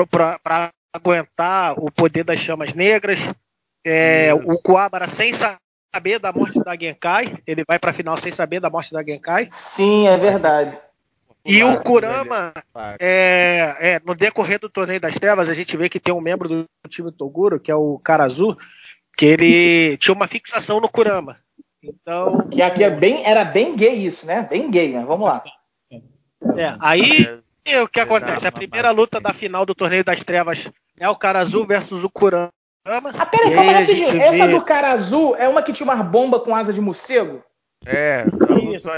para aguentar o poder das chamas negras. É, o Kuwabara sem saber saber da morte da Genkai. Ele vai pra final sem saber da morte da Genkai. Sim, é verdade. E o Kurama, é, é, no decorrer do Torneio das Trevas, a gente vê que tem um membro do time Toguro, que é o Karazu, que ele tinha uma fixação no Kurama. Então. Que aqui é bem, era bem gay isso, né? Bem gay, né? Vamos lá. É, aí o que acontece? A primeira luta da final do Torneio das Trevas é o Karazu versus o Kurama. Ah, peraí, calma rapidinho. Essa do cara azul é uma que tinha uma bomba com asa de morcego? É,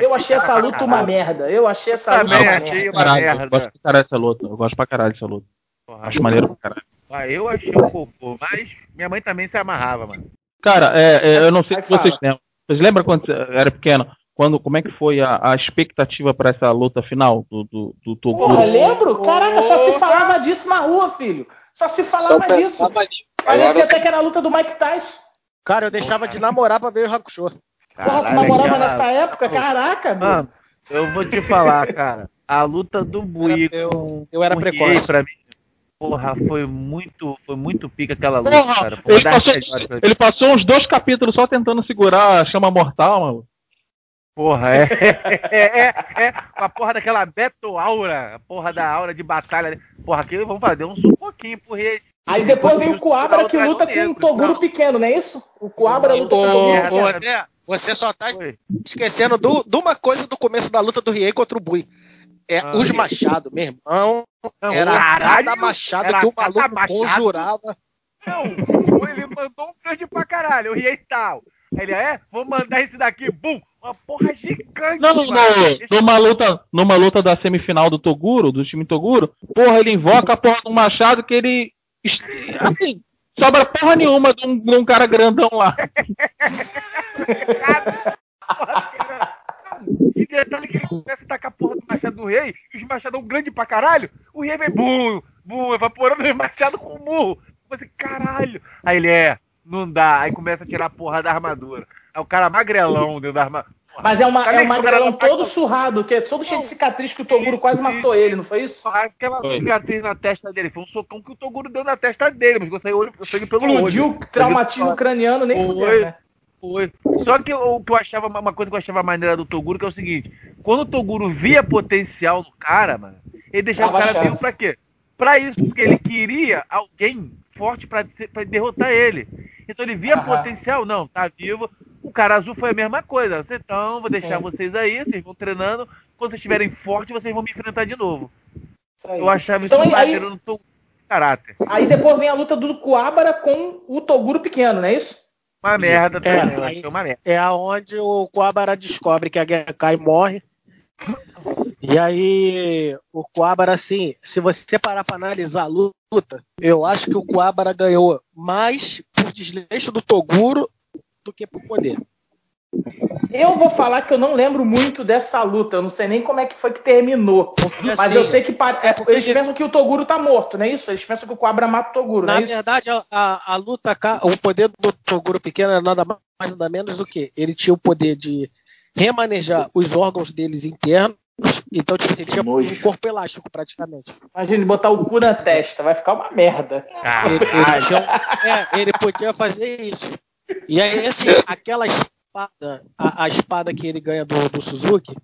eu achei essa luta uma merda. Eu achei essa luta uma merda. Eu gosto pra caralho dessa luta. Eu gosto pra caralho dessa luta. Porra, Acho maneiro pra caralho. Ah, eu achei um pouco, mas minha mãe também se amarrava, mano. Cara, é, é, eu não sei se vocês lembram. Vocês lembram quando você era pequeno? Quando, como é que foi a, a expectativa para essa luta final do, do, do Toguro? Porra, lembro? Caraca, só se falava disso na rua, filho. Só se falava só disso. Parecia até que era a luta do Mike Tyson. Cara, eu deixava de namorar pra ver o Hakusho. Porra, tu namorava nessa época? Caraca, mano. Eu vou te falar, cara. A luta do Bui eu, eu era precoce. Pra mim, porra, foi muito, foi muito pica aquela luta, porra, cara. Porra, ele, passou, ele, passou, uns dois capítulos só tentando segurar a chama mortal, mano. Porra, é, é, é, é, a porra daquela Beto Aura, a porra da aura de batalha. Porra, aquilo, vamos fazer um pouquinho por rei. Aí depois vem o Coabra que luta com um Toguro pequeno, não é isso? O Coabra luta com o Toguro. Ô, André, você só tá esquecendo do, de uma coisa do começo da luta do Riei contra o Bui. É ah, os Machado, meu irmão. Não, era caralho, cada machado era que o maluco machado. conjurava. Não, ele mandou um grande pra caralho, o Riei tal. Ele é, vou mandar esse daqui, bum, uma porra gigante. Não, no, numa luta, numa luta da semifinal do Toguro, do time Toguro, porra, ele invoca a porra do machado que ele assim, sobra porra nenhuma de um, de um cara grandão lá. E detalhe que ele começa a tacar a porra do machado do rei, e os machadão grande pra caralho, o rei vem bum, bum, evaporando o machado com o murro. Você, caralho. Aí ele é, não dá. Aí começa a tirar a porra da armadura. É o cara magrelão dentro da armadura. Mas é, uma, é um magrelão todo surrado, que é todo cheio de cicatriz que o Toguro quase matou ele, não foi isso? Aquela cicatriz na testa dele, foi um socão que o Toguro deu na testa dele, mas você saiu sangue pelo Explodiu, olho. traumatismo craniano, nem fudeu, né? Foi. Só que o que eu achava, uma coisa que eu achava maneira do Toguro, que é o seguinte, quando o Toguro via potencial no cara, mano, ele deixava o cara vivo pra quê? Pra isso, porque ele queria alguém forte pra, pra derrotar ele. Então ele via Aham. potencial, não, tá vivo. O cara azul foi a mesma coisa. Então, vou deixar Sim. vocês aí, vocês vão treinando. Quando vocês estiverem fortes, vocês vão me enfrentar de novo. Eu achava então, isso aí, no Toguro caráter. Aí depois vem a luta do Coabra com o Toguro pequeno, não é isso? Uma merda também, é, uma merda. É aonde o Coabra descobre que a Genkai morre. E aí, o Coabra, assim, se você parar para analisar a luta, eu acho que o Coabra ganhou mais por desleixo do Toguro do que por poder. Eu vou falar que eu não lembro muito dessa luta. Eu não sei nem como é que foi que terminou. Porque, mas assim, eu sei que é eles pensam que o Toguro tá morto, não é isso? Eles pensam que o Cobra mata o Toguro, Na é verdade, a, a, luta, o poder do Toguro pequeno era nada mais nada menos do que ele tinha o poder de remanejar os órgãos deles internos. Então, tipo assim, tinha um corpo elástico praticamente. Imagina botar o cu na testa, vai ficar uma merda. Ele, ele, tinha, é, ele podia fazer isso. E aí, assim, aquela espada, a, a espada que ele ganha do, do Suzuki,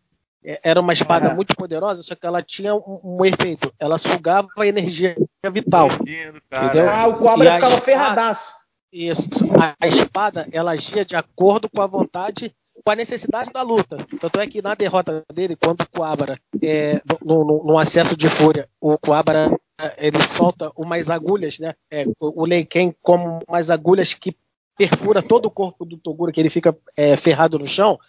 é, era uma espada muito poderosa, só que ela tinha um, um, efeito. Ela sugava a energia vital. Entendeu? Ah, o cobra ficava espada, ferradaço. Isso. A, a, espada, ela agia de acordo com a vontade, com a necessidade da luta. Tanto é que na derrota dele, quando o Coabra, é, no, acesso de fúria, o Coabra ele solta umas agulhas, né? É, o Leiken como umas agulhas que perfura todo o corpo do Toguro, que ele fica é, ferrado no chão,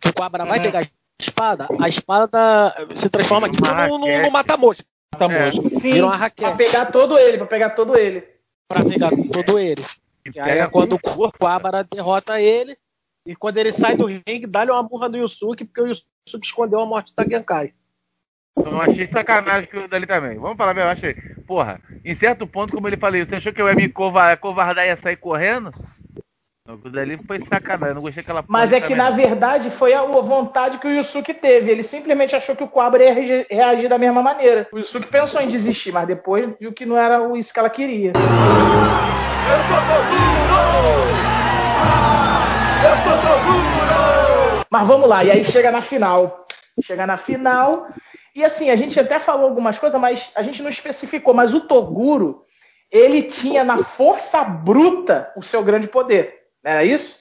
que o Cobra vai uhum. pegar a espada, a espada se transforma tipo no, no, no mata-mosca. É. Sim, Vira uma raquete. pra pegar todo ele, pra pegar todo ele. Pra pegar todo ele. E aí é quando o Quabara derrota ele, e quando ele sai do ringue, dá-lhe uma burra no Yusuke, porque o Yusuke escondeu a morte da Genkai. Eu achei sacanagem que dali também. Vamos falar eu achei. Porra, em certo ponto, como ele falou, você achou que eu ia me covardar e ia sair correndo? O dali foi sacanagem, eu não gostei daquela Mas é que na verdade foi a vontade que o Yusuke teve. Ele simplesmente achou que o Cobra ia reagir da mesma maneira. O Yusuke pensou em desistir, mas depois viu que não era isso que ela queria. Eu sou! Eu sou Toguro! Mas vamos lá, e aí chega na final. Chega na final. E assim, a gente até falou algumas coisas, mas a gente não especificou. Mas o Toguro, ele tinha na força bruta o seu grande poder. Não era isso?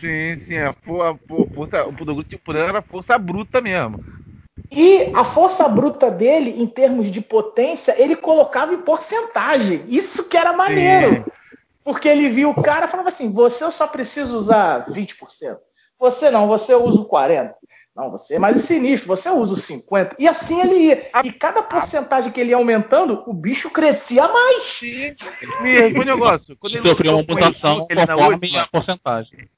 Sim, sim. A, for, a força, o Toguro tinha poder era força bruta mesmo. E a força bruta dele, em termos de potência, ele colocava em porcentagem. Isso que era maneiro. Sim. Porque ele viu o cara e falava assim: você só precisa usar 20%. Você não, você usa o 40%. Não, você é mais sinistro, você usa o 50%. E assim ele ia. E cada porcentagem que ele ia aumentando, o bicho crescia mais. Sim. E o negócio. Quando ele sofreu uma mutação conforme a porcentagem.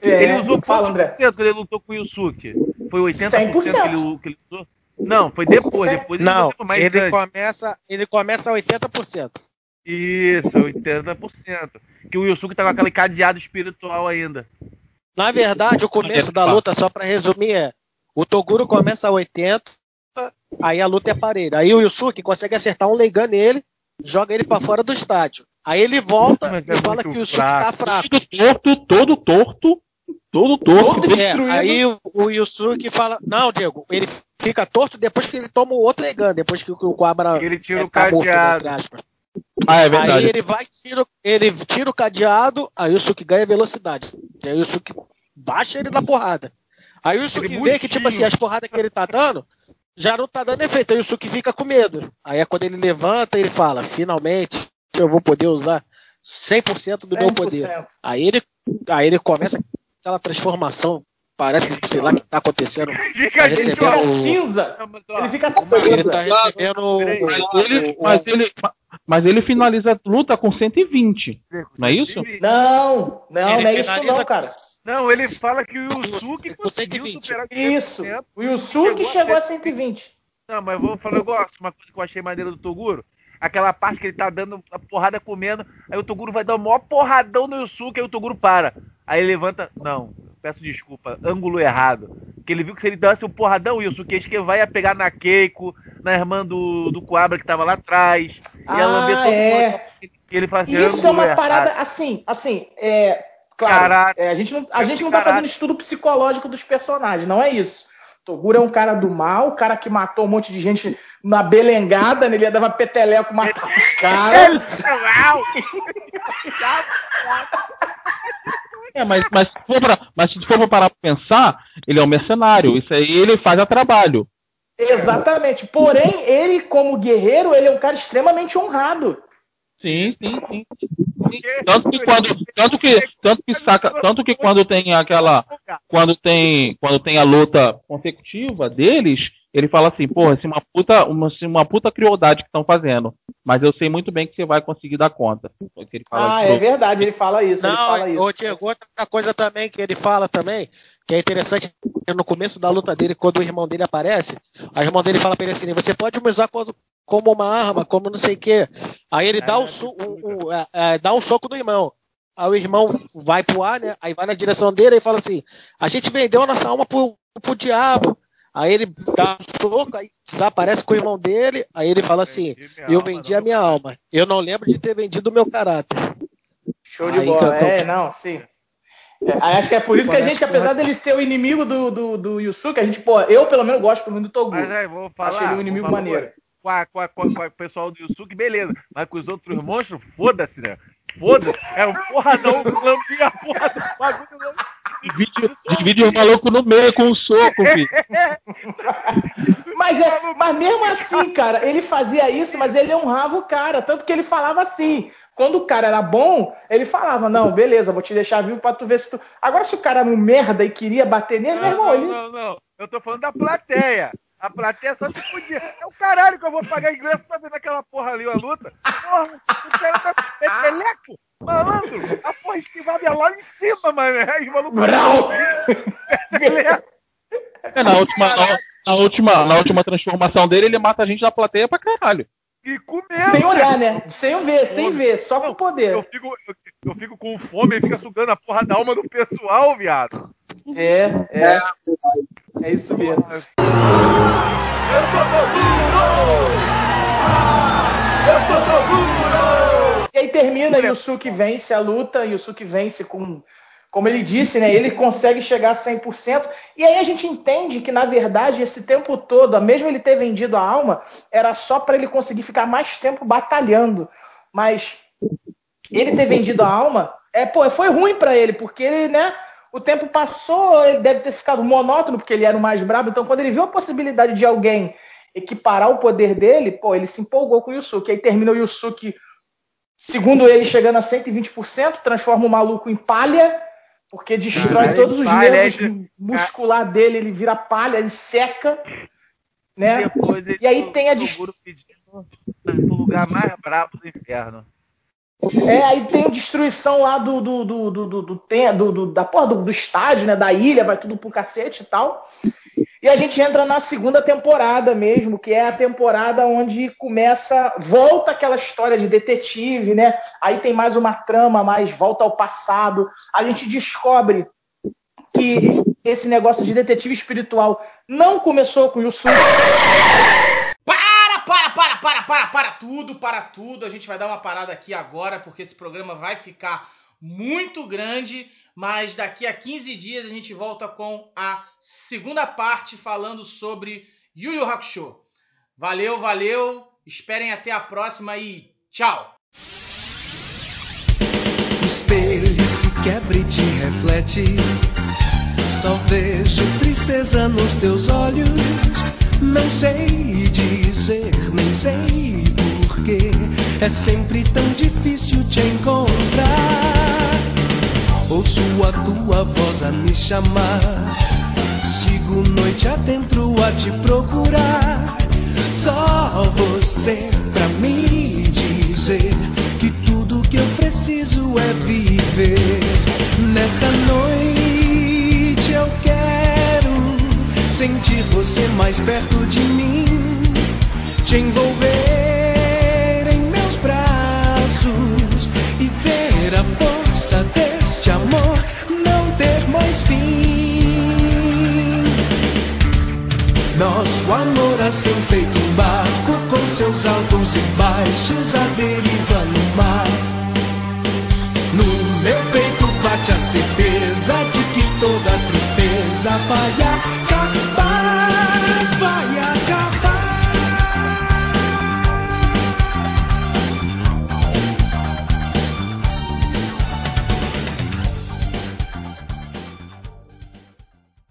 É, ele usou fala, André. quando ele lutou com o Yusuke? Foi 80% 100%. que ele, que ele usou? Não, foi depois. depois ele não, ele começa, ele começa a 80%. Isso, 80%. Que o Yusuke tá com aquele cadeado espiritual ainda. Na verdade, o começo da luta, só para resumir, é o Toguro começa a 80, aí a luta é parelha. Aí o Yusuke consegue acertar um Leigan nele, joga ele para fora do estádio. Aí ele volta e é fala que o Yusuke tá fraco. Todo torto, todo torto, todo torto. Todo é, aí o, o Yusuke fala, não, Diego, ele fica torto depois que ele toma o outro Leigan, depois que o, o Quabra ele tira é, o tá cadeado. Morto, ah, é verdade. Aí ele vai, tira, ele tira o cadeado, aí o Yusuke ganha velocidade. Aí o Yusuke baixa ele na porrada. Aí o Yusuke vê que, tipo assim, as porradas que ele tá dando já não tá dando efeito. Aí o Yusuke fica com medo. Aí é quando ele levanta, ele fala: finalmente eu vou poder usar 100% do 100%. meu poder. Aí ele, aí ele começa aquela transformação Parece, sei lá, o que tá acontecendo. Fica, tá recebendo ele fica cinza. Ele fica cinza. Ele tá recebendo. Mas ele, mas ele, mas ele finaliza a luta com 120. Não é isso? Não, não, ele não é isso não, cara. Não, ele fala que o Yusuke conseguiu superar Isso. O Yusuke chegou a 120. Não, mas vou falar, eu gosto. Uma coisa que eu achei maneira do Toguro aquela parte que ele tá dando a porrada comendo, aí o Toguro vai dar o maior porradão no Yusuke, aí o Toguro para. Aí ele levanta, não, peço desculpa, ângulo errado. Que ele viu que se ele desse um porradão, isso, que que vai pegar na Keiko, na irmã do, do Coabra que tava lá atrás. Ah, ia lamber todo é. mundo. E ele faz assim, Isso é uma errado. parada assim, assim, é. Claro, é, a gente não, a gente não tá fazendo estudo psicológico dos personagens, não é isso. Toguro é um cara do mal, o cara que matou um monte de gente na belengada, né? ele ia dar peteleco, matava os caras. É, mas, mas, se for pra, mas se for pra parar pra pensar, ele é um mercenário. Isso aí ele faz a trabalho. Exatamente. Porém, ele, como guerreiro, ele é um cara extremamente honrado. Sim, sim, sim. Tanto que quando, tanto que, tanto que saca, tanto que quando tem aquela, quando tem, quando tem a luta consecutiva deles, ele fala assim, porra, isso é uma puta, uma, é uma puta crueldade que estão fazendo. Mas eu sei muito bem que você vai conseguir dar conta. ah, é verdade, ele fala isso. Não, fala isso. Diego, outra coisa também que ele fala também, que é interessante, no começo da luta dele, quando o irmão dele aparece, a irmão dele fala pra ele assim, você pode me usar como uma arma, como não sei o quê. Aí ele dá, o, o, o é, é, dá um soco no irmão. Aí o irmão vai pro ar, né? Aí vai na direção dele e fala assim: a gente vendeu a nossa alma pro, pro diabo. Aí ele dá um soco, aí desaparece com o irmão dele, aí ele fala assim: Eu vendi a minha alma. Eu não lembro de ter vendido o meu caráter. Show de bola. é, não, sim. É, acho que é por isso que a gente, apesar dele ser o inimigo do, do, do Yusuke, a gente, pô, eu pelo menos gosto do Toguro. Mas aí, vou falar. Achei ele um inimigo maneiro. Com, a, com, a, com, a, com, o pessoal do Yusuke, beleza. Mas com os outros monstros, foda-se, né? Foda-se. É um porradão, lambia a porra do bagulho. Divide, divide o maluco no meio com um soco, filho. mas, é, mas mesmo assim, cara, ele fazia isso, mas ele honrava o cara. Tanto que ele falava assim. Quando o cara era bom, ele falava: Não, beleza, vou te deixar vivo pra tu ver se tu. Agora, se o cara era um merda e queria bater nele, não, meu irmão. Não, ele... não, não. Eu tô falando da plateia. A plateia só se podia. É o caralho que eu vou pagar ingresso pra ver naquela porra ali, a luta. Porra, o cara tá peteleco. Malandro, a porra esquivada é lá em cima, mano. Os malucos. é, na última, na, na, última, na última transformação dele, ele mata a gente da plateia pra caralho. E comendo. Sem olhar, né? Sem ver, sem ver, só com poder. Eu fico, eu, eu, fico com fome e fica sugando a porra da alma do pessoal, viado. É, é. É isso mesmo. Eu sou Toguro! Eu sou Toguro! E aí termina, e o Suki vence a luta, e o Suki vence com, como ele disse, né, ele consegue chegar a 100%. E aí a gente entende que, na verdade, esse tempo todo, mesmo ele ter vendido a alma, era só para ele conseguir ficar mais tempo batalhando. Mas ele ter vendido a alma, é, pô, foi ruim para ele, porque ele, né, o tempo passou, ele deve ter ficado monótono, porque ele era o mais brabo. Então, quando ele viu a possibilidade de alguém equiparar o poder dele, pô, ele se empolgou com o Yusuke. Aí termina o Yusuke, segundo ele, chegando a 120%, transforma o maluco em palha porque destrói Caralho, todos os nervos é... muscular dele, ele vira palha, ele seca. Né? E, aí tem a lugar mais brabo do inferno. É, aí tem a destruição lá do, do, do, do, do, do, do da porra do, do, estádio, né? Da ilha, vai tudo pro cacete e tal. E a gente entra na segunda temporada mesmo, que é a temporada onde começa, volta aquela história de detetive, né? Aí tem mais uma trama, mais volta ao passado. A gente descobre que esse negócio de detetive espiritual não começou com o Yusuke. Para, para, para, para, para, para tudo, para tudo. A gente vai dar uma parada aqui agora, porque esse programa vai ficar muito grande, mas daqui a 15 dias a gente volta com a segunda parte falando sobre Yu Yu Hakusho. Valeu, valeu, esperem até a próxima e tchau! O espelho se quebra e te reflete. Só vejo tristeza nos teus olhos. Não sei dizer, nem sei porquê. É sempre tão difícil te encontrar. Ouço a tua voz a me chamar. Sigo noite adentro a te procurar. Só você pra me dizer que tudo que eu preciso é viver. Nessa noite eu quero sentir você mais perto de mim. Te envolver O amor assim feito um barco com seus altos e baixos.